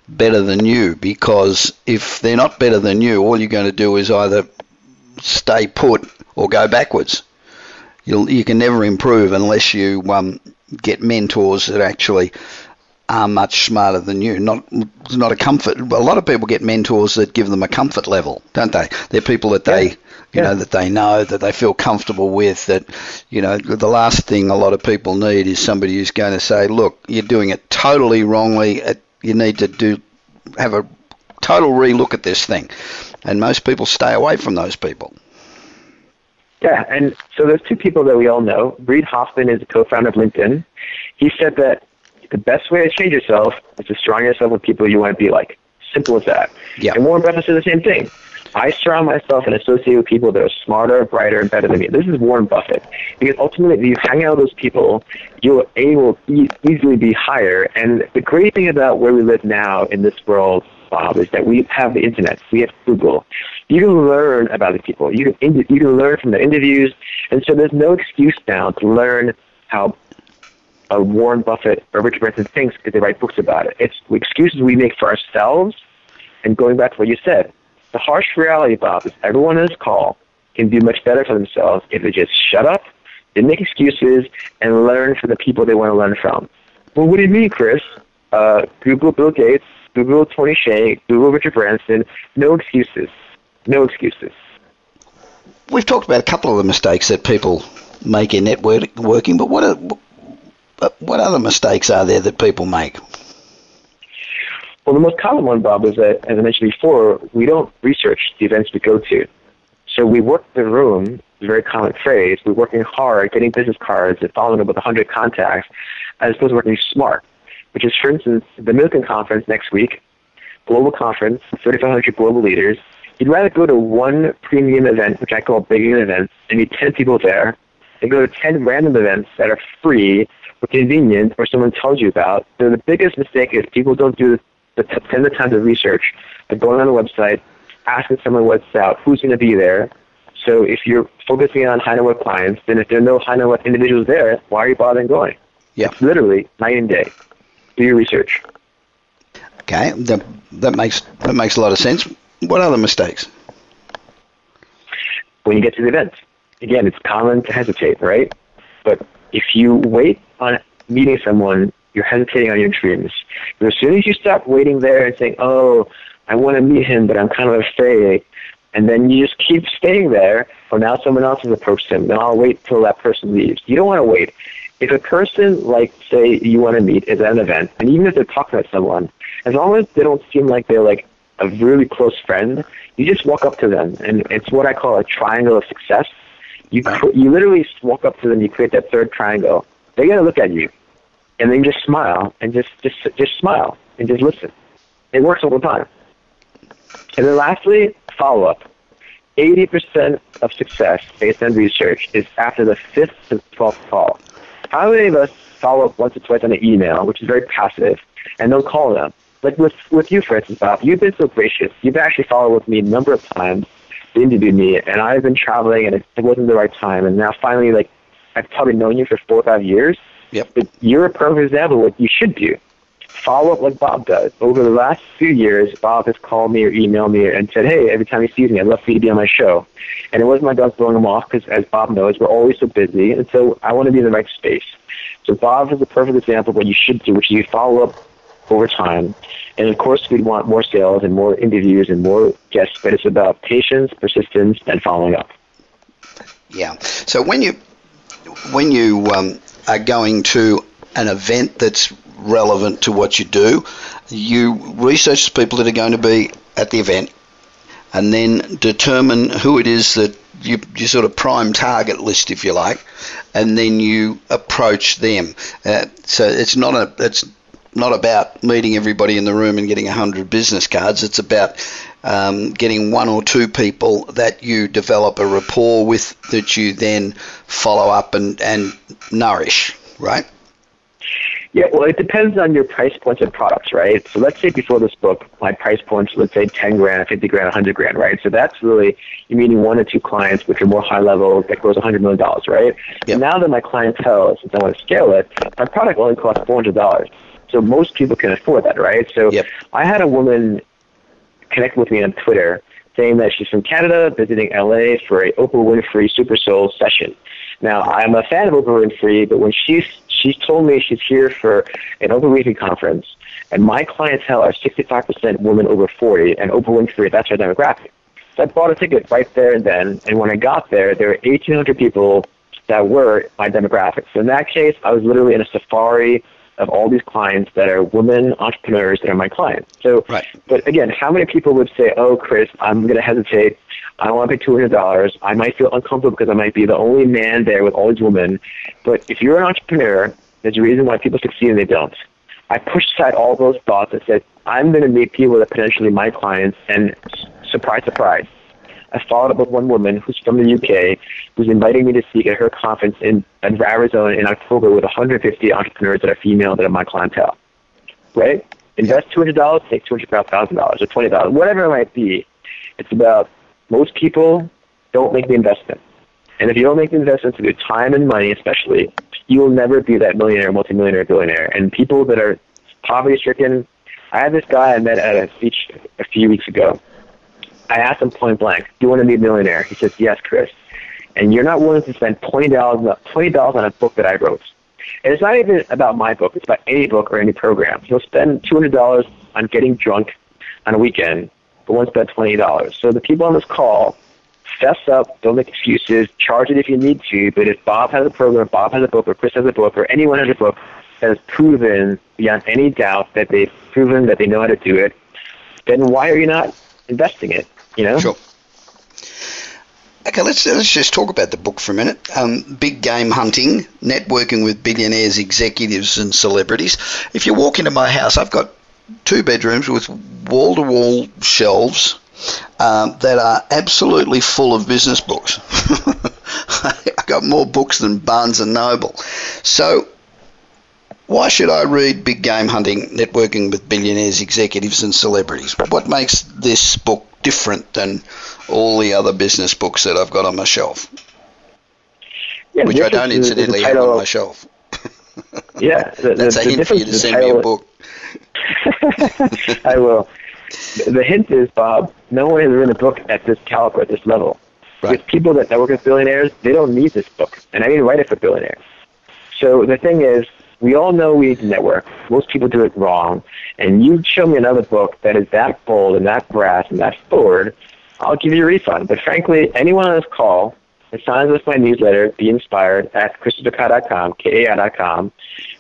better than you because if they're not better than you, all you're going to do is either stay put or go backwards. You'll, you can never improve unless you um, get mentors that actually are much smarter than you. Not not a comfort. A lot of people get mentors that give them a comfort level, don't they? They're people that they, yeah. you yeah. know, that they know, that they feel comfortable with. That, you know, the last thing a lot of people need is somebody who's going to say, "Look, you're doing it totally wrongly. You need to do have a total relook at this thing." and most people stay away from those people. Yeah, and so there's two people that we all know. Reid Hoffman is the co-founder of LinkedIn. He said that the best way to change yourself is to surround yourself with people you want to be like. Simple as that. Yeah. And Warren Buffett said the same thing. I surround myself and associate with people that are smarter, brighter, and better than me. This is Warren Buffett. Because ultimately, if you hang out with those people, you'll able e- easily be higher. And the great thing about where we live now in this world Bob, is that we have the internet. We have Google. You can learn about the people. You can you can learn from the interviews, and so there's no excuse now to learn how a Warren Buffett or Richard Branson thinks because they write books about it. It's the excuses we make for ourselves. And going back to what you said, the harsh reality, Bob, is everyone on this call can do much better for themselves if they just shut up, they make excuses, and learn from the people they want to learn from. Well, what do you mean, Chris? Uh, Google Bill Gates, Google Tony Hsieh, Google Richard Branson. No excuses. No excuses. We've talked about a couple of the mistakes that people make in networking, but what are, what other mistakes are there that people make? Well, the most common one, Bob, is that, as I mentioned before, we don't research the events we go to. So we work the room, a very common phrase, we're working hard, getting business cards and following up with 100 contacts, as opposed to working smart which is, for instance, the Milken Conference next week, global conference, 3,500 global leaders. You'd rather go to one premium event, which I call big events, and meet 10 people there, than go to 10 random events that are free or convenient or someone tells you about. So the biggest mistake is people don't do the 10 the time of research by going on the website, asking someone what's out, who's going to be there. So if you're focusing on high net worth clients, then if there are no high net worth individuals there, why are you bothering going? Yeah. It's literally night and day do your research. Okay, that, that makes that makes a lot of sense. What other mistakes? When you get to the event, again, it's common to hesitate, right? But if you wait on meeting someone, you're hesitating on your dreams. But as soon as you stop waiting there and saying, "Oh, I want to meet him, but I'm kind of afraid," and then you just keep staying there, or now someone else has approached him, then I'll wait till that person leaves. You don't want to wait if a person, like, say, you want to meet is at an event, and even if they're talking to someone, as long as they don't seem like they're like a really close friend, you just walk up to them, and it's what I call a triangle of success. You you literally walk up to them, you create that third triangle. They're gonna look at you, and then just smile and just just just smile and just listen. It works all the time. And then lastly, follow up. 80% of success based on research is after the fifth to 12th call. How many of us follow up once or twice on an email, which is very passive, and don't call them? like with with you, for instance, Bob, you've been so gracious. You've actually followed up with me a number of times, interviewed me, and I've been traveling, and it, it wasn't the right time. And now finally, like I've probably known you for four or five years. Yep. But you're a perfect example of what you should do. Follow up like Bob does. Over the last few years, Bob has called me or emailed me and said, "Hey, every time he sees me, I'd love for you to be on my show." And it wasn't my dog blowing him off because, as Bob knows, we're always so busy, and so I want to be in the right space. So Bob is a perfect example of what you should do, which is you follow up over time. And of course, we'd want more sales and more interviews and more guests, but it's about patience, persistence, and following up. Yeah. So when you when you um, are going to an event that's relevant to what you do, you research the people that are going to be at the event, and then determine who it is that you, you sort of prime target list, if you like, and then you approach them. Uh, so it's not a it's not about meeting everybody in the room and getting 100 business cards. It's about um, getting one or two people that you develop a rapport with that you then follow up and, and nourish, right? Yeah, well, it depends on your price points and products, right? So let's say before this book, my price points, let's say 10 grand, 50 grand, 100 grand, right? So that's really, you're meeting one or two clients, which are more high level, that goes $100 million, right? Yep. Now that my clientele, since I want to scale it, my product only costs $400. So most people can afford that, right? So Yep. I had a woman connect with me on Twitter saying that she's from Canada, visiting LA for a Oprah Winfrey Super Soul session. Now, I'm a fan of Oprah Winfrey, but when she's she's told me she's here for an Oprah Winfrey conference, and my clientele are 65% women over 40, and Oprah Winfrey, that's her demographic. So I bought a ticket right there and then, and when I got there, there were 1,800 people that were my demographic. So in that case, I was literally in a safari of all these clients that are women entrepreneurs that are my clients. So, Right. but again, how many people would say, "Oh, Chris, I'm going to hesitate. I don't want to pay two hundred dollars. I might feel uncomfortable because I might be the only man there with all these women." But if you're an entrepreneur, there's a reason why people succeed and they don't. I pushed aside all those thoughts and said, "I'm going to meet people that are potentially my clients." And surprise, surprise, I followed up with one woman who's from the UK, who's inviting me to speak at her conference in, in Arizona in October with 150 entrepreneurs that are female that are my clientele. Right? Invest $200, take $200,000 or $20, whatever it might be. It's about most people don't make the investment. And if you don't make the investment of your time and money, especially, you will never be that millionaire, multimillionaire, billionaire. And people that are poverty stricken, I had this guy I met at a speech a few weeks ago. I asked him point blank, "Do you want to be a millionaire?" He says, "Yes, Chris." And you're not willing to spend twenty dollars twenty dollars on a book that I wrote. And it's not even about my book; it's about any book or any program. He'll spend two hundred dollars on getting drunk on a weekend, but spend twenty dollars. So the people on this call, fess up, don't make excuses, charge it if you need to. But if Bob has a program, Bob has a book, or Chris has a book, or anyone has a book that has proven beyond any doubt that they've proven that they know how to do it, then why are you not investing it? You know? Sure. Okay, let's let's just talk about the book for a minute. Um, Big Game Hunting: Networking with Billionaires, Executives, and Celebrities. If you walk into my house, I've got two bedrooms with wall-to-wall shelves um, that are absolutely full of business books. I've got more books than Barnes and Noble. So, why should I read Big Game Hunting: Networking with Billionaires, Executives, and Celebrities? What makes this book different than all the other business books that I've got on my shelf, Yeah, which I don't difference is- is the incidentally have on my shelf. Yeah, the, That's the, a the hint for you to send me a book. I will. The hint is, Bob, no one has written a book at this caliber, at this level. Right. With people that network with billionaires, they don't need this book. And I didn't write it for billionaires. So the thing is, we all know we need to network. Most people do it wrong. And you show me another book that is that bold and that brass and that forward, I'll give you a refund. But frankly, anyone on this call that signs up for my newsletter, Be Inspired, at christopherkai.com, K-A-I.com,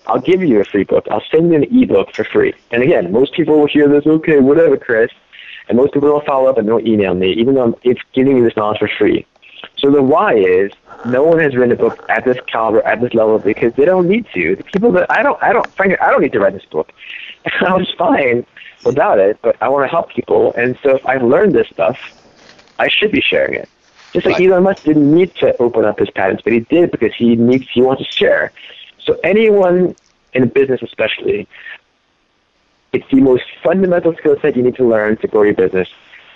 I'll give you a free book. I'll send you an ebook for free. And again, most people will hear this, okay, whatever, Chris. And most people don't follow up and don't email me, even though I'm it's giving you this knowledge for free. So the why is no one has written a book at this caliber, at this level, because they don't need to. The people that I don't, I don't, frankly, I don't need to write this book. I was fine without it, but I want to help people. And so if I've learned this stuff, I should be sharing it. Just like Right. Elon Musk didn't need to open up his patents, but he did because he needs, he wants to share. So anyone in a business, especially, it's the most fundamental skill set you need to learn to grow your business.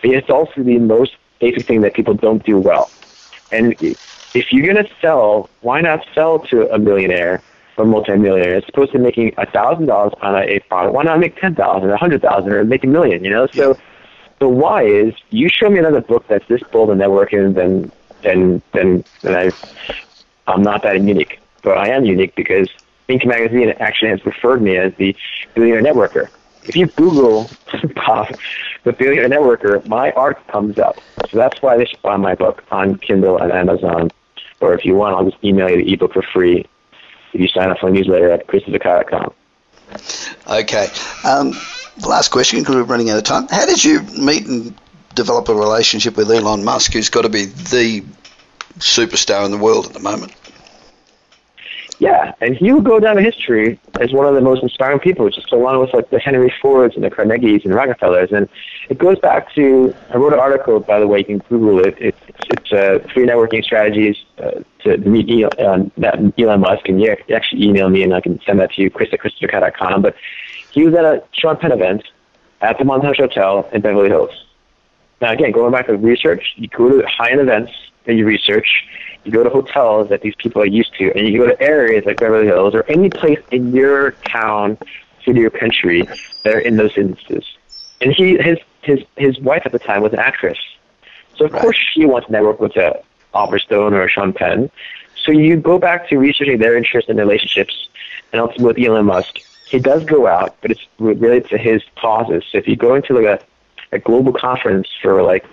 But it's also the most basic thing that people don't do well. And if you're going to sell, why not sell to a millionaire or multimillionaire? As opposed to making a thousand dollars on a, product, why not make ten thousand, a hundred thousand, or make a million? You know, so the why is you show me another book that's this bold and networking, then then then then I I'm not that unique, but I am unique because Inc. magazine actually has referred me as the billionaire networker. If you Google the billionaire networker, my art comes up. So that's why they should buy my book on Kindle and Amazon or if you want, I'll just email you the ebook for free if you sign up for a newsletter at christopherkai.com. Okay. Um, last question because we're running out of time. How did you meet and develop a relationship with Elon Musk, who's got to be the superstar in the world at the moment? Yeah, and he will go down in history as one of the most inspiring people, just along with like the Henry Fords and the Carnegies and Rockefellers. And it goes back to I wrote an article, by the way, you can Google it. It's it's uh, three networking strategies uh, to meet Elon, uh, Elon Musk, and you actually email me and I can send that to you, Chris at christopherkai.com. But he was at a Sean Penn event at the Montage Hotel in Beverly Hills. Now, again, going back to research, you go to high-end events that you research, you go to hotels that these people are used to, and you go to areas like Beverly Hills or any place in your town, city, or country that are in those instances. And he, his, his, his wife at the time was an actress. So, of course, she wants to network with uh, a Oliver Stone or a Sean Penn. So you go back to researching their interests and relationships, and ultimately with Elon Musk, he does go out, but it's related to his causes. So if you go into like a, a global conference for like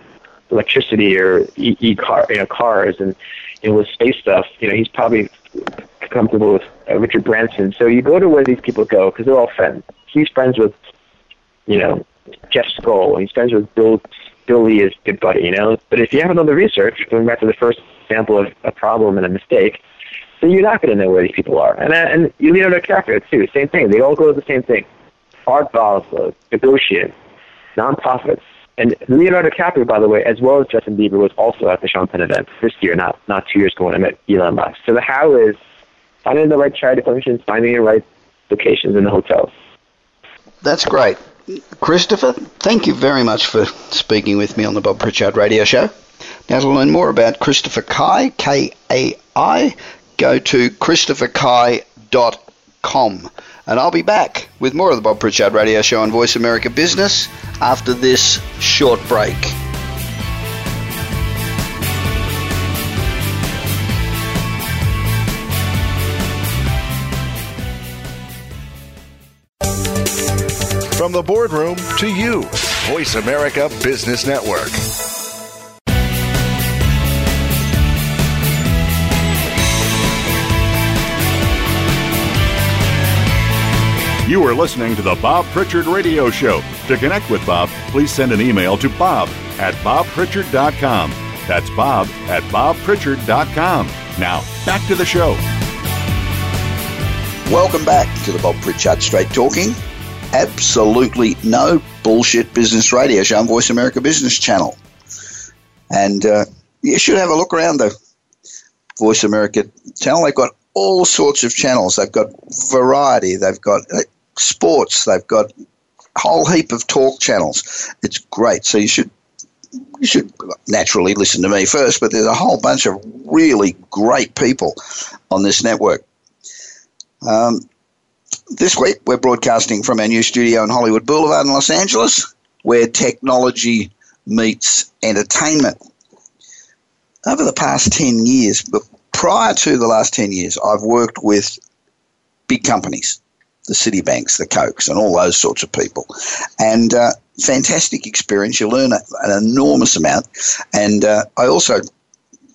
electricity or e, e car, you know, cars and you know, with space stuff, you know, he's probably comfortable with uh, Richard Branson. So you go to where these people go because they're all friends. He's friends with, you know, Jeff Skoll. He's friends with Bill. Bill Lee is good buddy, you know. But if you haven't done the research, going back to the first example of a problem and a mistake, then you're not going to know where these people are. And uh, and Leonardo DiCaprio too, same thing. They all go to the same thing: Art Basel, negotiate, nonprofits, and Leonardo DiCaprio, by the way, as well as Justin Bieber, was also at the Sean Penn event this year, not not two years ago when I met Elon Musk. So the how is finding the right charity functions, finding the right locations in the hotels. That's great. Christopher, thank you very much for speaking with me on the Bob Pritchard Radio Show. Now, to learn more about Christopher Kai, K A I, go to christopherkai.com. And I'll be back with more of the Bob Pritchard Radio Show on Voice America Business after this short break. From the boardroom to you, Voice America Business Network. You are listening to the Bob Pritchard Radio Show. To connect with Bob, please send an email to bob at bobpritchard.com. That's bob at bobpritchard.com. Now, back to the show. Welcome back to the Bob Pritchard Straight Talking. Absolutely no bullshit business radio show on Voice America Business Channel. And uh, you should have a look around the Voice America channel. They've got all sorts of channels. They've got variety. They've got uh, sports. They've got a whole heap of talk channels. It's great. So you should you should naturally listen to me first, but there's a whole bunch of really great people on this network. Um, this week we're broadcasting from our new studio in Hollywood Boulevard in Los Angeles, where technology meets entertainment. Over the past 10 years, but prior to the last 10 years, I've worked with big companies the Citibanks, the Cokes, and all those sorts of people. And uh, fantastic experience. You learn an enormous amount. And uh, I also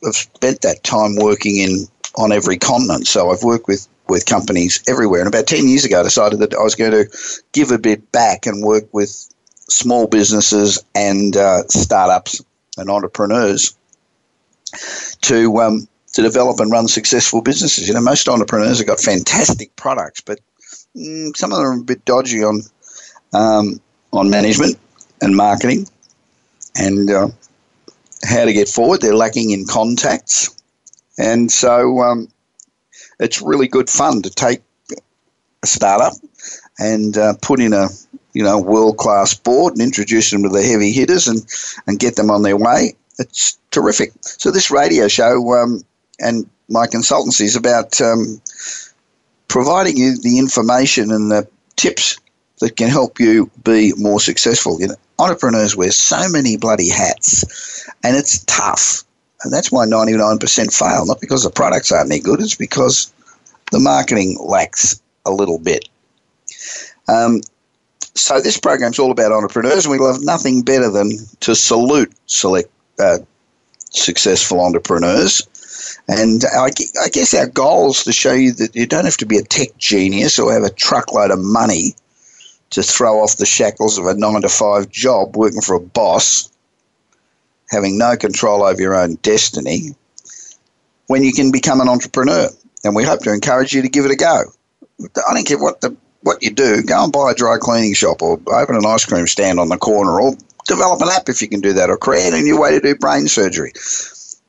have spent that time working in on every continent. So I've worked with, with companies everywhere. And about 10 years ago, I decided that I was going to give a bit back and work with small businesses and uh, startups and entrepreneurs to um, to develop and run successful businesses. You know, most entrepreneurs have got fantastic products, but some of them are a bit dodgy on um, on management and marketing and uh, how to get forward. They're lacking in contacts, and so um, it's really good fun to take a startup and uh, put in a you know, world class board and introduce them to the heavy hitters and, and get them on their way. It's terrific. So this radio show um, and my consultancy is about um, providing you the information and the tips that can help you be more successful. You know, entrepreneurs wear so many bloody hats, and it's tough. And that's why 99% fail, not because the products aren't any good, it's because the marketing lacks a little bit. Um, so this program's all about entrepreneurs, and we love nothing better than to salute select uh, successful entrepreneurs. And I, guess our goal is to show you that you don't have to be a tech genius or have a truckload of money to throw off the shackles of a nine to five job working for a boss, having no control over your own destiny, when you can become an entrepreneur. And we hope to encourage you to give it a go. I don't care what the what you do, go and buy a dry cleaning shop or open an ice cream stand on the corner or develop an app if you can do that or create a new way to do brain surgery.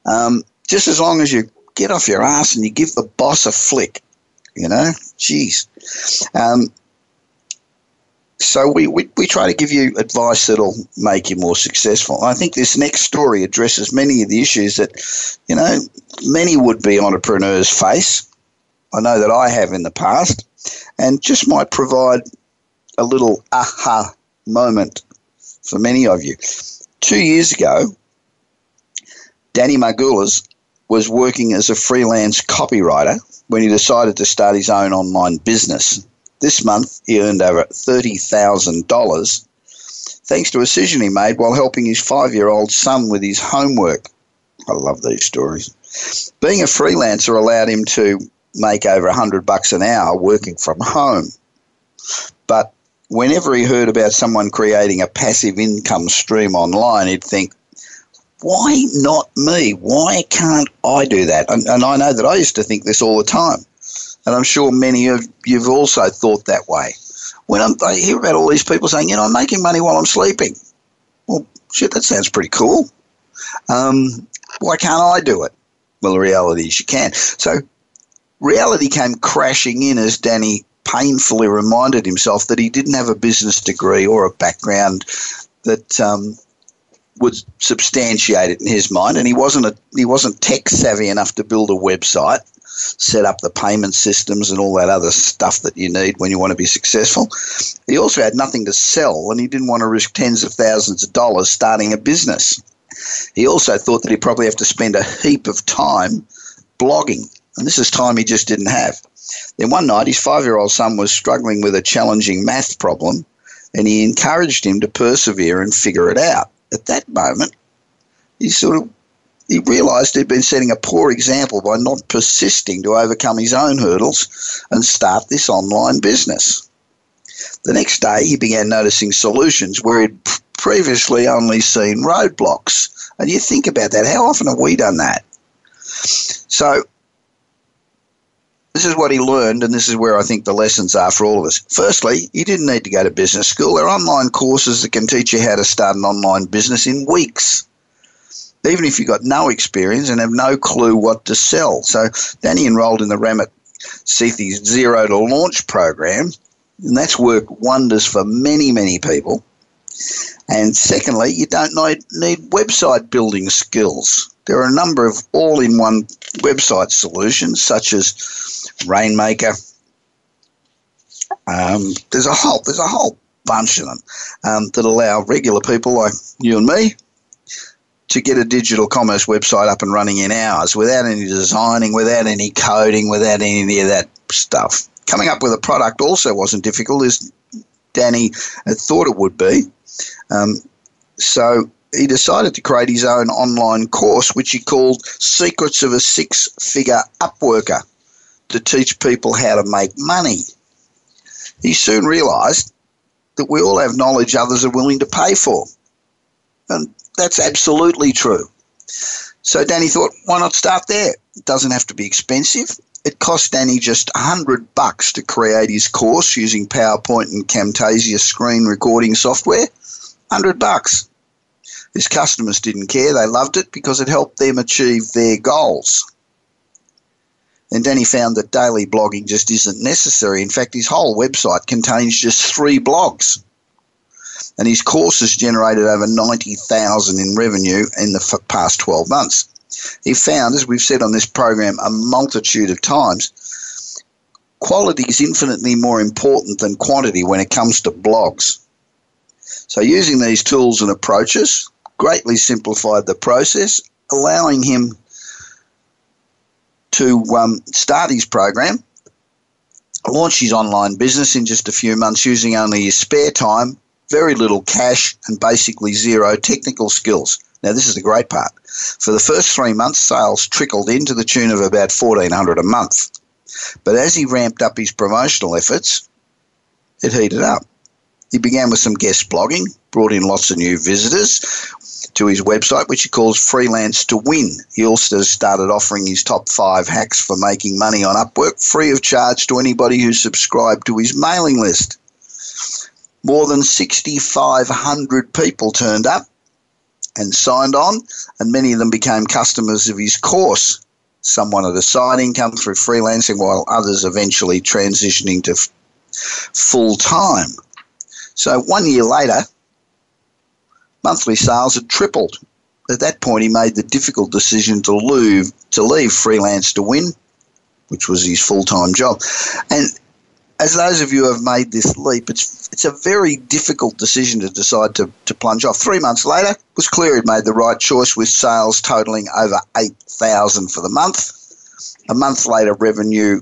Um, just as long as you get off your ass and you give the boss a flick, you know, jeez. Um, so we, we, we try to give you advice that'll make you more successful. I think this next story addresses many of the issues that, you know, many would-be entrepreneurs face. I know that I have in the past, and just might provide a little aha moment for many of you. Two years ago, Danny Margulis was working as a freelance copywriter when he decided to start his own online business. This month, he earned over $30,000 thanks to a decision he made while helping his five year old son with his homework. I love these stories. Being a freelancer allowed him to make over 100 bucks an hour working from home. But whenever he heard about someone creating a passive income stream online, he'd think, why not me? Why can't I do that? And, and I know that I used to think this all the time. And I'm sure many of you've also thought that way. When I'm, I hear about all these people saying, you know, I'm making money while I'm sleeping. Well, shit, that sounds pretty cool. Um, why can't I do it? Well, the reality is you can. So reality came crashing in as Danny painfully reminded himself that he didn't have a business degree or a background that um, would substantiate it in his mind, and he wasn't a, he wasn't tech savvy enough to build a website set up the payment systems and all that other stuff that you need when you want to be successful. He also had nothing to sell and he didn't want to risk tens of thousands of dollars starting a business. He also thought that he'd probably have to spend a heap of time blogging, and this is time he just didn't have. Then one night, his five year old son was struggling with a challenging math problem, and he encouraged him to persevere and figure it out. At that moment, he sort of he realised he'd been setting a poor example by not persisting to overcome his own hurdles and start this online business. The next day, he began noticing solutions where he'd previously only seen roadblocks. And you think about that, how often have we done that? So, this is what he learned, and this is where I think the lessons are for all of us. Firstly, you didn't need to go to business school. There are online courses that can teach you how to start an online business in weeks even if you've got no experience and have no clue what to sell. So Danny enrolled in the Ramit Sethi Zero to Launch program, and that's worked wonders for many, many people. And secondly, you don't need, website building skills. There are a number of all in one website solutions, such as Rainmaker. Um, there's a whole there's a whole bunch of them um, that allow regular people like you and me to get a digital commerce website up and running in hours without any designing, without any coding, without any of that stuff. Coming up with a product also wasn't difficult, as Danny had thought it would be. Um, so he decided to create his own online course, which he called Secrets of a Six Figure Upworker, to teach people how to make money. He soon realized that we all have knowledge others are willing to pay for. And that's absolutely true. So Danny thought, why not start there? It doesn't have to be expensive. It cost Danny just a hundred bucks to create his course using PowerPoint and Camtasia screen recording software. Hundred bucks. His customers didn't care. They loved it because it helped them achieve their goals. And Danny found that daily blogging just isn't necessary. In fact, his whole website contains just three blogs. and his course has generated over 90,000 in revenue in the past 12 months. He found, as we've said on this program a multitude of times, quality is infinitely more important than quantity when it comes to blogs. So, using these tools and approaches greatly simplified the process, allowing him to um, start his program, launch his online business in just a few months using only his spare time, very little cash, and basically zero technical skills. Now, this is the great part. For the first three months, sales trickled in to the tune of about 1400 a month. But as he ramped up his promotional efforts, it heated up. He began with some guest blogging, brought in lots of new visitors to his website, which he calls Freelance to Win. He also started offering his top five hacks for making money on Upwork free of charge to anybody who subscribed to his mailing list. More than 6,500 people turned up and signed on, and many of them became customers of his course. Some wanted a side income through freelancing, while others eventually transitioning to f- full time. So one year later, monthly sales had tripled. At that point, he made the difficult decision to leave, to leave freelance to win, which was his full time job. And as those of you who have made this leap, it's it's a very difficult decision to decide to, to plunge off. Three months later, it was clear he'd made the right choice with sales totaling over eight thousand for the month. A month later, revenue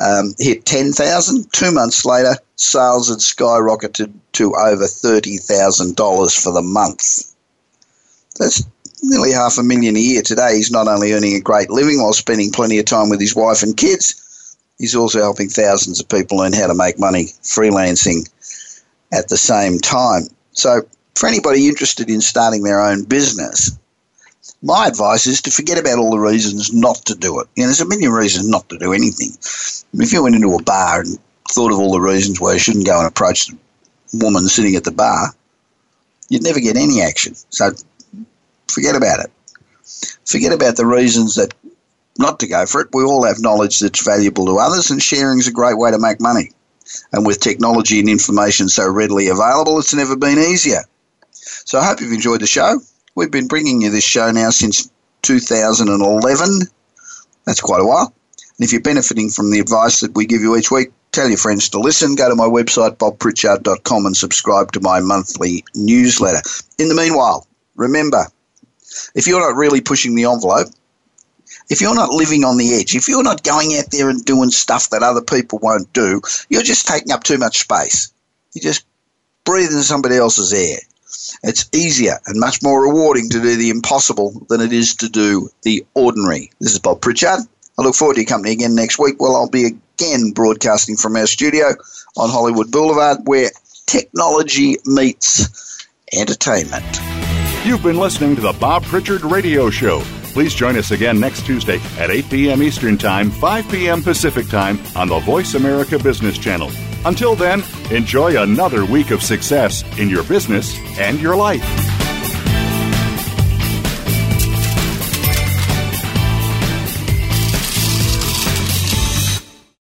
um, hit 10,000. Two months later, sales had skyrocketed to over $30,000 for the month. That's nearly half a million a year. Today, he's not only earning a great living while spending plenty of time with his wife and kids, he's also helping thousands of people learn how to make money freelancing at the same time. So, for anybody interested in starting their own business, my advice is to forget about all the reasons not to do it. You know, there's a million reasons not to do anything. If you went into a bar and thought of all the reasons why you shouldn't go and approach the woman sitting at the bar, you'd never get any action. So forget about it. Forget about the reasons that not to go for it. We all have knowledge that's valuable to others, and sharing is a great way to make money. And with technology and information so readily available, it's never been easier. So I hope you've enjoyed the show. We've been bringing you this show now since 2011. That's quite a while. And if you're benefiting from the advice that we give you each week, tell your friends to listen. Go to my website, bobpritchard.com, and subscribe to my monthly newsletter. In the meanwhile, remember, if you're not really pushing the envelope, if you're not living on the edge, if you're not going out there and doing stuff that other people won't do, you're just taking up too much space. You're just breathing somebody else's air. It's easier and much more rewarding to do the impossible than it is to do the ordinary. This is Bob Pritchard. I look forward to your company again next week. Well, I'll be again broadcasting from our studio on Hollywood Boulevard where technology meets entertainment. You've been listening to the Bob Pritchard Radio Show. Please join us again next Tuesday at 8 p.m. Eastern Time, 5 p.m. Pacific Time on the Voice America Business Channel. Until then, enjoy another week of success in your business and your life.